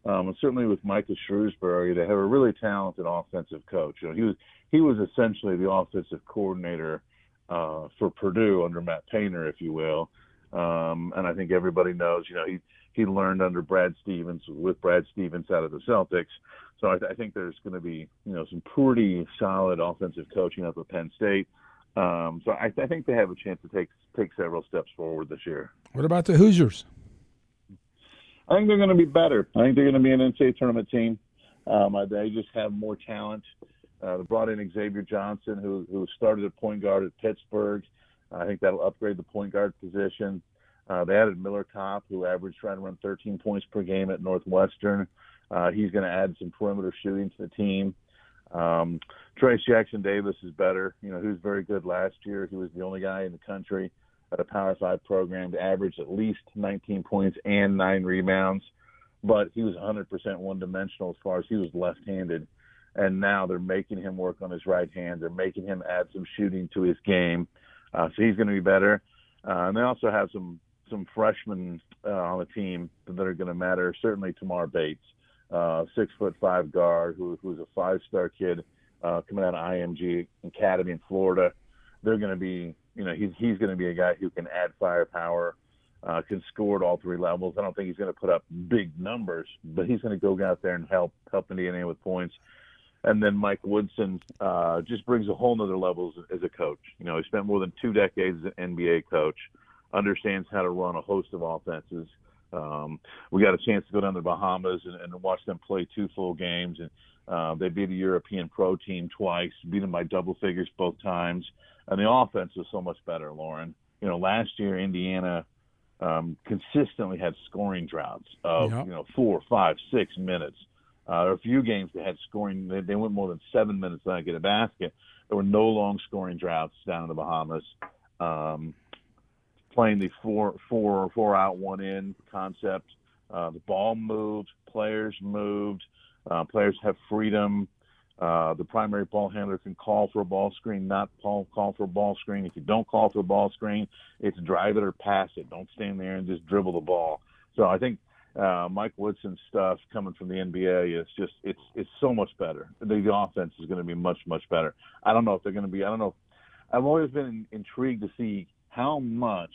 Um, and certainly with Micah Shrewsberry, they have a really talented offensive coach. You know, he was he was essentially the offensive coordinator uh, for Purdue under Matt Painter, if you will. Um, and I think everybody knows, you know, he he learned under Brad Stevens with Brad Stevens out of the Celtics. So I, I think there's going to be, you know, some pretty solid offensive coaching up at Penn State. Um, so I, I think they have a chance to take take several steps forward this year. What about the Hoosiers? I think they're going to be better. I think they're going to be an NCAA tournament team. Um, they just have more talent. Uh, they brought in Xavier Johnson, who who started at point guard at Pittsburgh. I think that'll upgrade the point guard position. Uh, they added Miller Kopp, who averaged to run 13 points per game at Northwestern. Uh, he's going to add some perimeter shooting to the team. Um, Trayce Jackson Davis is better. You know, he was very good last year. He was the only guy in the country at a Power Five program to average at least 19 points and nine rebounds. But he was 100% one dimensional as far as he was left handed. And now they're making him work on his right hand. They're making him add some shooting to his game. Uh, so he's going to be better. Uh, and they also have some some freshmen uh, on the team that are going to matter. Certainly Tamar Bates, uh, six foot five guard who who's a five star kid uh, coming out of IMG Academy in Florida. They're going to be you know, he's he's going to be a guy who can add firepower, uh, can score at all three levels. I don't think he's going to put up big numbers, but he's going to go out there and help help Indiana with points. And then Mike Woodson uh, just brings a whole nother level as, as a coach. You know, he spent more than two decades as an NBA coach, understands how to run a host of offenses. Um, we got a chance to go down to the Bahamas and, and watch them play two full games, and uh, they beat a European pro team twice, beat them by double figures both times and the offense was so much better, Loren. You know, last year Indiana um, consistently had scoring droughts of yep. you know four, five, six minutes. Uh, there were a few games that had scoring. They, they went more than seven minutes without get a basket. There were no long scoring droughts down in the Bahamas. Um, playing the four four or four out, one in concept. Uh, the ball moved, players moved, uh, players have freedom. Uh, the primary ball handler can call for a ball screen, not call, call for a ball screen. If you don't call for a ball screen, it's drive it or pass it. Don't stand there and just dribble the ball. So I think uh, Mike Woodson's stuff coming from the NBA is just it's it's so much better. The, the offense is going to be much much better. I don't know if they're going to be. I don't know. I've always been intrigued to see how much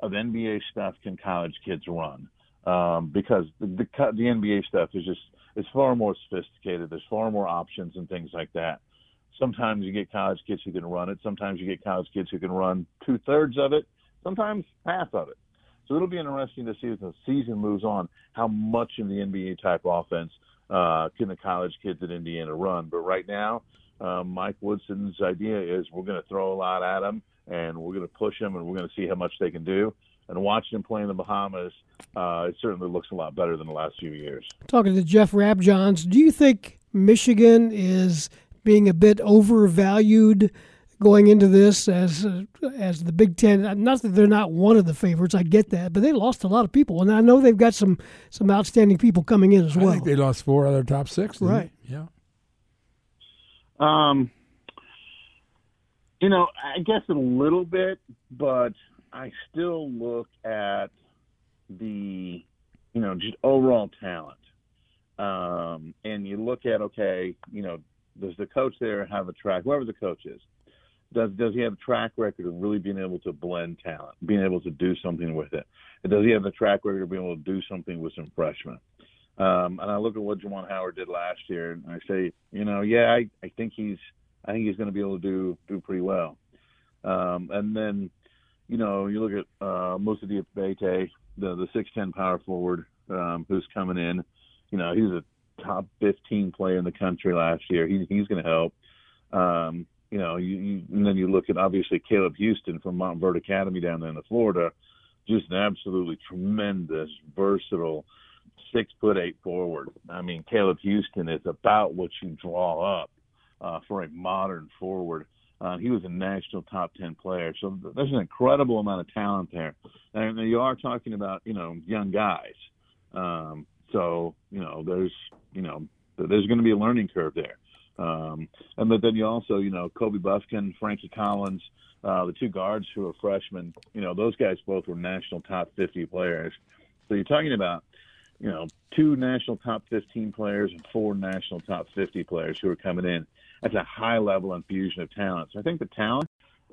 of NBA stuff can college kids run um, because the, the the NBA stuff is just it's far more sophisticated. There's far more options and things like that. Sometimes you get college kids who can run it. Sometimes you get college kids who can run two thirds of it. Sometimes half of it. So it'll be interesting to see as the season moves on how much of the NBA type offense uh, can the college kids at Indiana run. But right now, um, Mike Woodson's idea is we're going to throw a lot at them and we're going to push them and we're going to see how much they can do. and watching him play in the Bahamas, uh, it certainly looks a lot better than the last few years. Talking to Jeff Rabjohns, do you think Michigan is being a bit overvalued going into this as uh, as the Big Ten. Not that they're not one of the favorites, I get that, but they lost a lot of people, and I know they've got some some outstanding people coming in as well. I think they lost four other top six. Right. Yeah. Um. You know, I guess a little bit, but I still look at the, you know, just overall talent. Um, and you look at okay, you know, does the coach there have a track? Whoever the coach is, does does he have a track record of really being able to blend talent, being able to do something with it? And does he have a track record of being able to do something with some freshmen? Um, and I look at what Juwan Howard did last year, and I say, you know, yeah, I, I think he's I think he's going to be able to do do pretty well. Um, and then, you know, you look at uh, Moussa Diabate, the the six ten power forward um, who's coming in. You know, he's a top 15 player in the country last year. He, he's going to help. Um, you know, you, you and then you look at obviously Caleb Houstan from Montverde Academy down there in Florida, just an absolutely tremendous, versatile, six foot eight forward. I mean, Caleb Houstan is about what you draw up uh, for a modern forward. Uh, he was a national top ten player, so there's an incredible amount of talent there. And you are talking about you know young guys, um, so you know there's you know there's going to be a learning curve there. Um, and but then you also, you know, Kobe Bufkin, Frankie Collins, uh, the two guards who are freshmen, you know, those guys both were national top 50 players. So you're talking about, you know, two national top 15 players and four national top 50 players who are coming in. That's a high level infusion of talent. So I think the talent,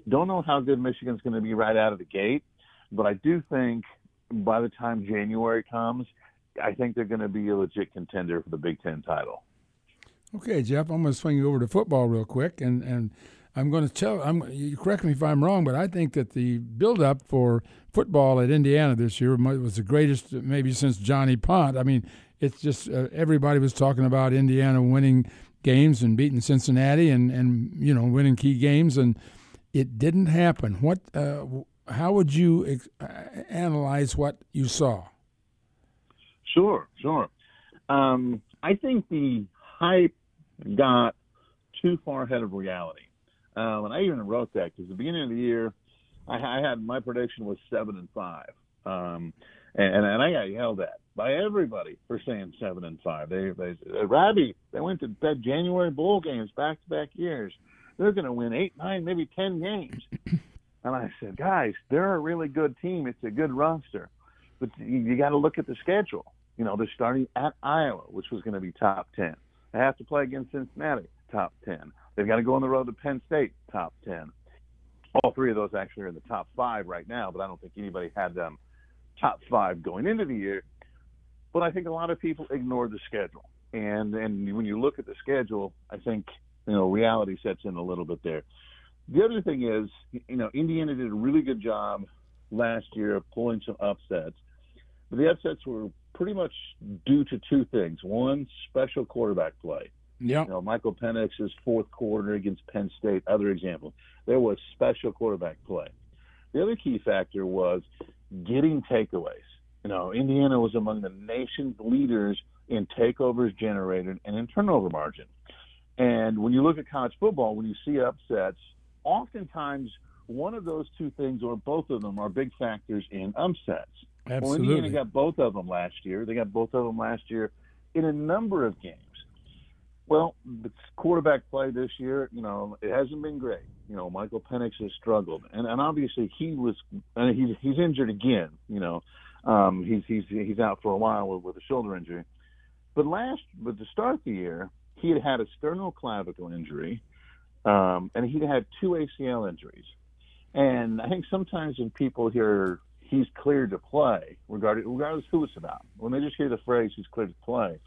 don't know how good Michigan's going to be right out of the gate, but I do think by the time January comes, I think they're going to be a legit contender for the Big Ten title. Okay, Jeff, I'm going to swing you over to football real quick, and, and I'm going to tell. I'm you correct me if I'm wrong, but I think that the buildup for football at Indiana this year was the greatest maybe since Johnny Pont. I mean, it's just uh, everybody was talking about Indiana winning games and beating Cincinnati and and you know winning key games, and it didn't happen. What? Uh, how would you ex- uh, analyze what you saw? Sure, sure. Um, I think the hype got too far ahead of reality. Um, and I even wrote that because the beginning of the year, I, I had my prediction was seven and five, um, and, and I got yelled at by everybody for saying seven and five. They, they, uh, Robbie, they went to that January bowl games back to back years. They're going to win eight, nine, maybe ten games. And I said, guys, they're a really good team. It's a good roster, but you, you got to look at the schedule. You know, they're starting at Iowa, which was going to be top ten. They have to play against Cincinnati, top 10. They've got to go on the road to Penn State, top 10. All three of those actually are in the top five right now, but I don't think anybody had them top five going into the year. But I think a lot of people ignore the schedule. And and when you look at the schedule, I think you know reality sets in a little bit there. The other thing is, you know, Indiana did a really good job last year of pulling some upsets, but the upsets were pretty much due to two things. One, special quarterback play. Yeah. You know, Michael Penix's fourth quarter against Penn State, other example. There was special quarterback play. The other key factor was getting takeaways. You know, Indiana was among the nation's leaders in takeovers generated and in turnover margin. And when you look at college football, when you see upsets, oftentimes one of those two things or both of them are big factors in upsets. Absolutely. Well, Indiana got both of them last year. They got both of them last year in a number of games. Well, the quarterback play this year, you know, it hasn't been great. You know, Michael Penix has struggled, and and obviously he was, and he's he's injured again. You know, um, he's he's he's out for a while with, with a shoulder injury. But last, but to start the year, he had had a sternoclavicle injury, um, and he'd had two ACL injuries. And I think sometimes when people hear he's cleared to play, regardless, regardless who it's about. When they just hear the phrase he's cleared to play,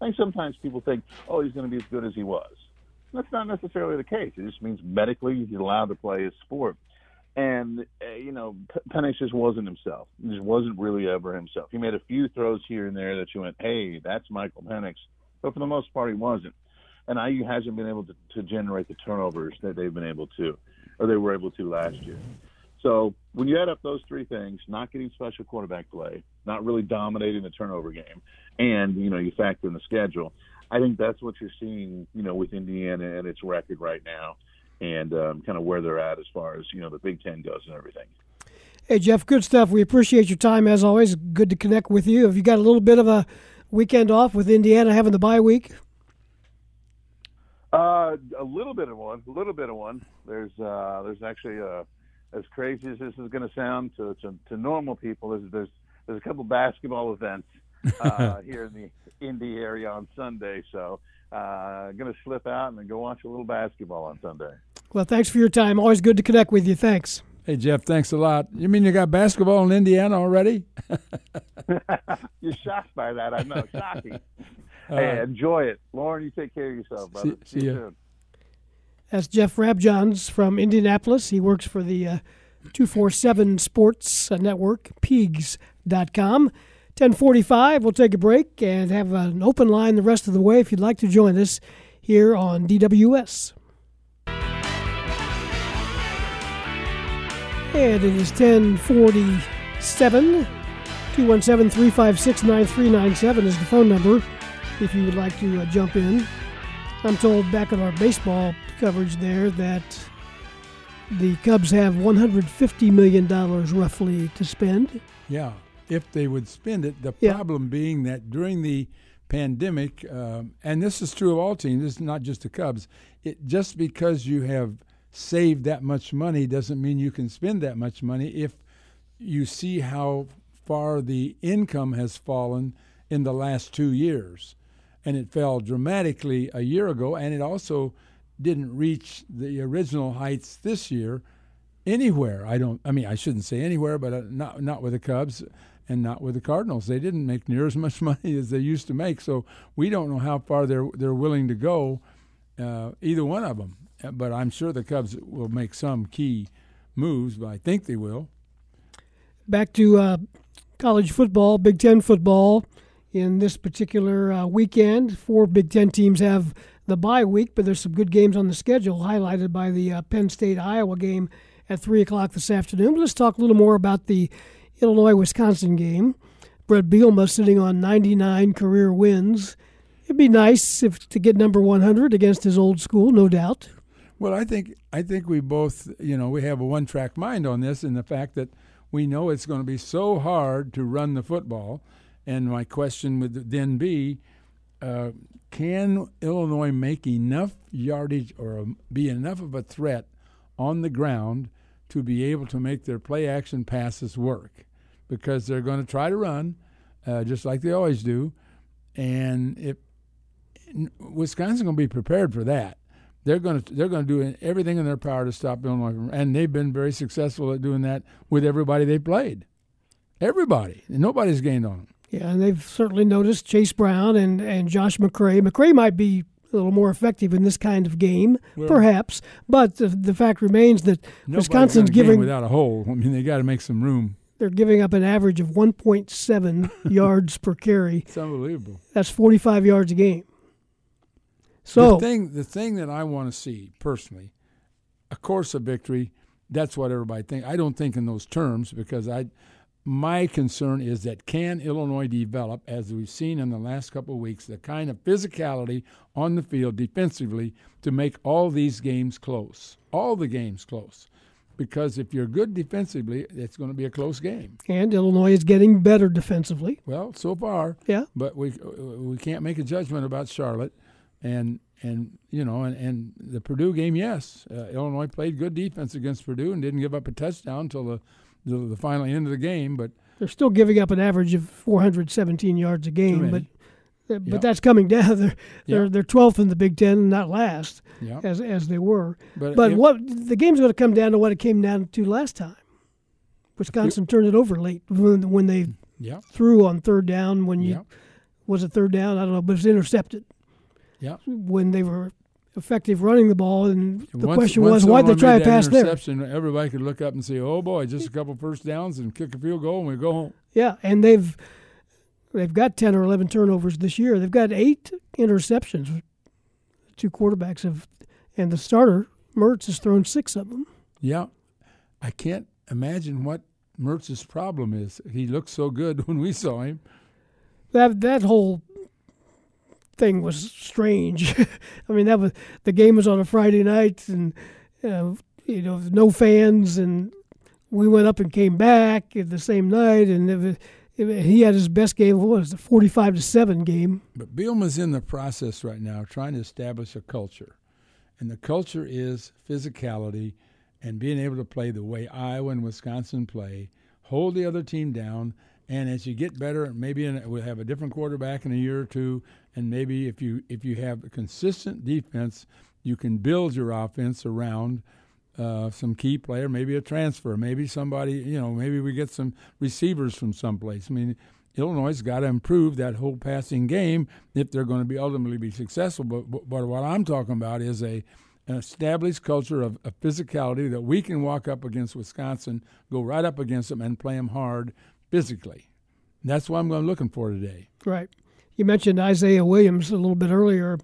I think sometimes people think, oh, he's going to be as good as he was. That's not necessarily the case. It just means medically he's allowed to play his sport. And, uh, you know, Penix just wasn't himself. He just wasn't really ever himself. He made a few throws here and there that you went, hey, that's Michael Penix. But for the most part, he wasn't. And IU hasn't been able to, to generate the turnovers that they've been able to, or they were able to last year. So when you add up those three things, not getting special quarterback play, not really dominating the turnover game, and you know you factor in the schedule, I think that's what you're seeing, you know, with Indiana and its record right now, and um, kind of where they're at as far as you know the Big Ten goes and everything. Hey Jeff, good stuff. We appreciate your time as always. Good to connect with you. Have you got a little bit of a weekend off with Indiana having the bye week? Uh, a little bit of one, a little bit of one. There's uh, there's actually a as crazy as this is going to sound to, to, to normal people, there's, there's there's a couple basketball events uh, here in the Indy area on Sunday. So uh, going to slip out and go watch a little basketball on Sunday. Well, thanks for your time. Always good to connect with you. Thanks. Hey Jeff, thanks a lot. You mean you got basketball in Indiana already? You're shocked by that, I know. Shocking. hey, enjoy it, Loren. You take care of yourself, brother. See, see, see you ya. soon. That's Jeff Rabjohns from Indianapolis. He works for the uh, 247 Sports uh, Network, peegs.com. 1045, we'll take a break and have an open line the rest of the way if you'd like to join us here on DWS. And it is 1047. 217 356 9397 is the phone number if you would like to uh, jump in. I'm told back in our baseball coverage there that the Cubs have $150 million roughly to spend. Yeah, if they would spend it. The Yeah. problem being that during the pandemic, um, and this is true of all teams, this is not just the Cubs, it, just because you have saved that much money doesn't mean you can spend that much money if you see how far the income has fallen in the last two years. And it fell dramatically a year ago, and it also didn't reach the original heights this year anywhere. I don't. I mean, I shouldn't say anywhere, but uh, not not with the Cubs and not with the Cardinals. They didn't make near as much money as they used to make. So we don't know how far they're they're willing to go, uh, either one of them. Uh, But I'm sure the Cubs will make some key moves. But I think they will. Back to uh, college football, Big Ten football. In this particular uh, weekend, four Big Ten teams have the bye week, but there's some good games on the schedule, highlighted by the uh, Penn State Iowa game at 3 o'clock this afternoon. Let's talk a little more about the Illinois Wisconsin game. Bret Bielema sitting on 99 career wins. It'd be nice if to get number 100 against his old school, no doubt. Well, I think I think we both, you know, we have a one-track mind on this, and the fact that we know it's going to be so hard to run the football. And my question would then be, uh, can Illinois make enough yardage or um, be enough of a threat on the ground to be able to make their play-action passes work? Because they're going to try to run, uh, just like they always do, and if Wisconsin's going to be prepared for that they're going to they're going to do everything in their power to stop Illinois, and they've been very successful at doing that with everybody they played. Everybody, nobody's gained on them. Yeah, and they've certainly noticed Chase Brown and, and Josh McCray. McCray might be a little more effective in this kind of game, Well- perhaps, but the, the fact remains that Wisconsin's giving without a hole. I mean, they got to make some room. they're giving up an average of 1.7 yards per carry. It's unbelievable. That's 45 yards a game. So the thing, the thing that I want to see personally, of course, a victory. That's what everybody thinks. I don't think in those terms because I, my concern is that can Illinois develop, as we've seen in the last couple of weeks, the kind of physicality on the field defensively to make all these games close, all the games close. Because if you're good defensively, it's going to be a close game. and Illinois is getting better defensively. Well, so far, Yeah. But we we can't make a judgment about Charlotte, and and you know, and, and the Purdue game. Yes, uh, Illinois played good defense against Purdue and didn't give up a touchdown until the, the the final end of the game. But They're still giving up an average of 417 yards a game, but uh, but Yeah. that's coming down. They're they're, Yeah. they're 12th in the Big Ten, and not last, Yeah. as as they were. But But, what the game's going to come down to what it came down to last time. Wisconsin turned it over late when, when they threw on third down. When you was it third down? I don't know, but it was intercepted yeah, when they were effective running the ball. And the Once- question once was, why'd they try to pass there? Everybody could look up and say, "Oh boy, just a couple first downs and kick a field goal and we go home." Yeah, and they've they've got ten or eleven turnovers this year. They've got eight interceptions. Two quarterbacks have, and the starter Mertz has thrown six of them. Yeah, I can't imagine what Mertz's problem is. He looked so good when we saw him. That that whole thing was strange. I mean, that was the game was on a Friday night, and uh, you know, no fans, and we went up and came back the same night, and it was, it, he had his best game. What was it, forty-five to seven game? But Bielema's in the process right now, trying to establish a culture, and the culture is physicality and being able to play the way Iowa and Wisconsin play, hold the other team down. And as you get better, maybe in, we'll have a different quarterback in a year or two, and maybe if you if you have a consistent defense, you can build your offense around uh, some key player, maybe a transfer, maybe somebody, you know, maybe we get some receivers from someplace. I mean, Illinois got to improve that whole passing game if they're going to be ultimately be successful. But, but, but what I'm talking about is a an established culture of, of, physicality that we can walk up against Wisconsin, go right up against them, and play them hard physically. That's what I'm looking for today. Right. You mentioned Isaiah Williams a little bit earlier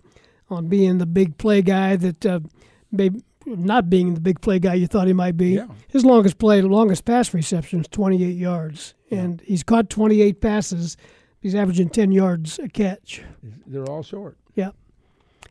on being the big play guy that uh, maybe not being the big play guy you thought he might be. Yeah. His longest play, longest pass reception is 28 yards, yeah. and he's caught 28 passes. He's averaging 10 yards a catch. They're all short. Yeah,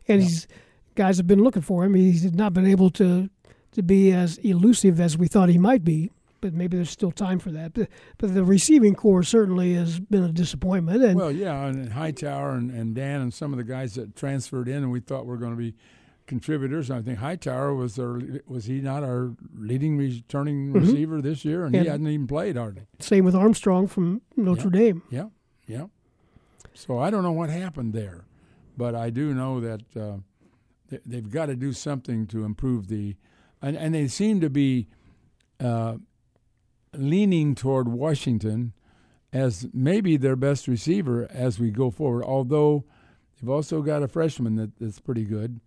and yeah. he's guys have been looking for him. He's not been able to to be as elusive as we thought he might be. But maybe there's still time for that. But, but the receiving corps certainly has been a disappointment. And well, yeah, and Hightower and, and Dan and some of the guys that transferred in and we thought were going to be contributors. I think Hightower was our was he not our leading returning Mhm. receiver this year, and And- he hadn't even played hardly. same with Armstrong from Notre Yeah. Dame. Yeah, yeah. So I don't know what happened there, but I do know that uh, they, they've got to do something to improve the, and, and they seem to be uh, leaning toward Washington as maybe their best receiver as we go forward. Although they've also got a freshman that, that's pretty good.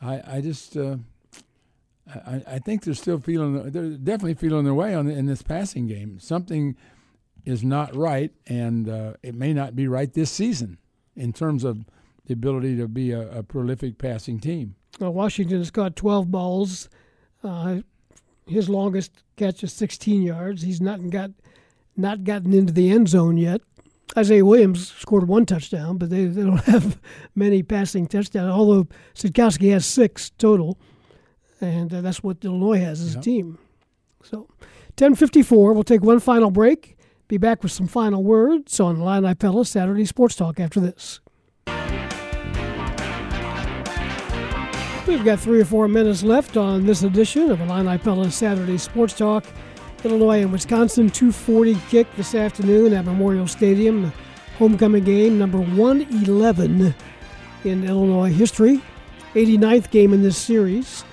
I I just. Uh, I, I think they're still feeling they're definitely feeling their way on in this passing game. Something is not right, and uh, it may not be right this season in terms of the ability to be a, a prolific passing team. Well, Washington has caught 12 balls. Uh, his longest catch is 16 yards. He's not got not gotten into the end zone yet. Isaiah Williams scored one touchdown, but they, they don't have many passing touchdowns. Although Sitkowski has six total, and uh, that's what Illinois has as a team. So, 10:54. We'll take one final break. Be back with some final words on Illini Pella Saturday Sports Talk after this. We've got three or four minutes left on this edition of Illini Pella Saturday Sports Talk. Illinois and Wisconsin, 240 kick this afternoon at Memorial Stadium. Homecoming game, number 111 in Illinois history. 89th game in this series.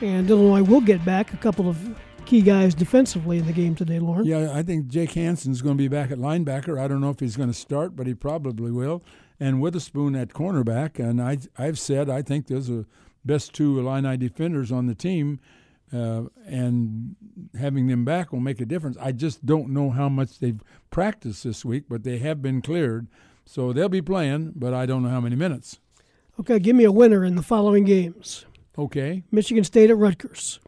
And Illinois will get back a couple of key guys defensively in the game today, Loren. Yeah, I think Jake Hansen's going to be back at linebacker. I don't know if he's going to start, but he probably will. And Witherspoon at cornerback. And I, I've said I think there's are best two Illini defenders on the team, uh, and having them back will make a difference. I just don't know how much they've practiced this week, but they have been cleared, so they'll be playing. But I don't know how many minutes. Okay, give me a winner in the following games Okay, Michigan State at Rutgers.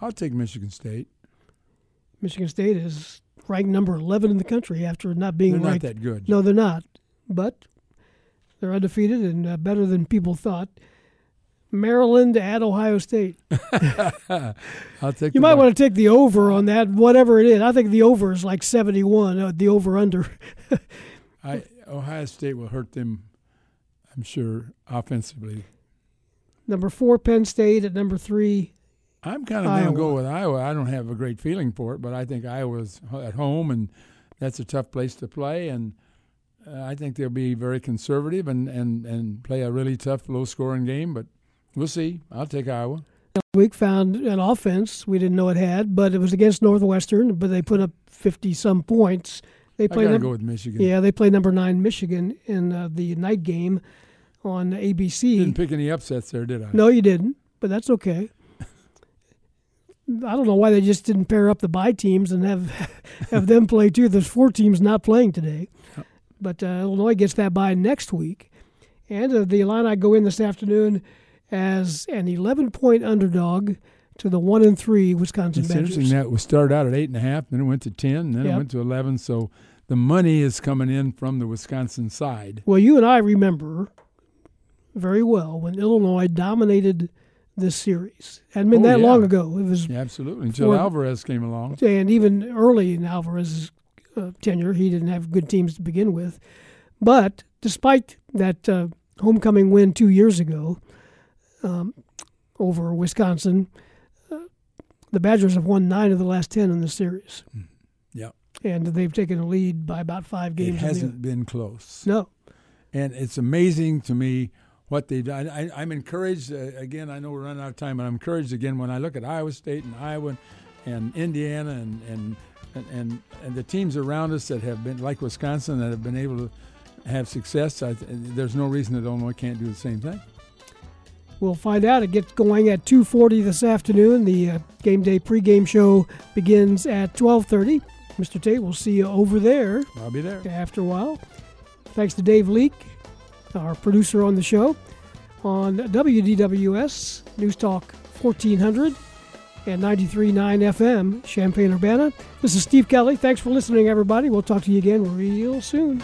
I'll take Michigan State. Michigan State is ranked number 11 in the country after not being They're not ranked. that good. No, they're not. But they're undefeated and uh, better than people thought. Maryland at Ohio State. I'll take. You might Buck- want to take the over on that, whatever it is. I think the over is like 71, uh, the over under. I Ohio State will hurt them. I'm sure offensively. number four, Penn State at number three. I'm kind of going to go with Iowa. I don't have a great feeling for it, but I think Iowa's at home, and that's a tough place to play. And uh, I think they'll be very conservative and, and, and play a really tough, low scoring game. But we'll see. I'll take Iowa. Week found an offense we didn't know it had, but it was against Northwestern, but they put up 50 some points. They I played gotta num- go with Michigan. Yeah, they played number nine Michigan in uh, the night game on ABC. Didn't pick any upsets there, did I? No, you didn't, but that's okay. I don't know why they just didn't pair up the bye teams and have have them play too. There's four teams not playing today, but uh, Illinois gets that bye next week, and uh, the Illini go in this afternoon as an 11 point underdog to the one and three Wisconsin It's Badgers. interesting that we started out at eight and a half, then it went to ten, then Yep. it went to eleven. So the money is coming in from the Wisconsin side. Well, you and I remember very well when Illinois dominated this series. It Hadn't been Oh, that yeah. long ago. It was Yeah, absolutely. Until before- Alvarez came along. and even early in Alvarez's uh, tenure, he didn't have good teams to begin with. But despite that uh, homecoming win two years ago um, over Wisconsin, uh, the Badgers have won nine of the last ten in the series, Yeah. and they've taken a lead by about five games. the- hasn't been close. No. And it's amazing to me what they've done. I, I'm encouraged, uh, again, I know we're running out of time, but I'm encouraged again when I look at Iowa State and Iowa and Indiana and, and, and, and, and the teams around us that have been, like Wisconsin, that have been able to have success. I, there's no reason that Illinois can't do the same thing. We'll find out. It gets going at 2:40 this afternoon. The uh, game day pregame show begins at 12:30. Mr. Tate, we'll see you over there. I'll be there. After a while. Thanks to Dave Leake, our producer on the show, on WDWS News Talk 1400 and 93.9 FM, Champaign Urbana. This is Steve Kelly. Thanks for listening, everybody. We'll talk to you again real soon.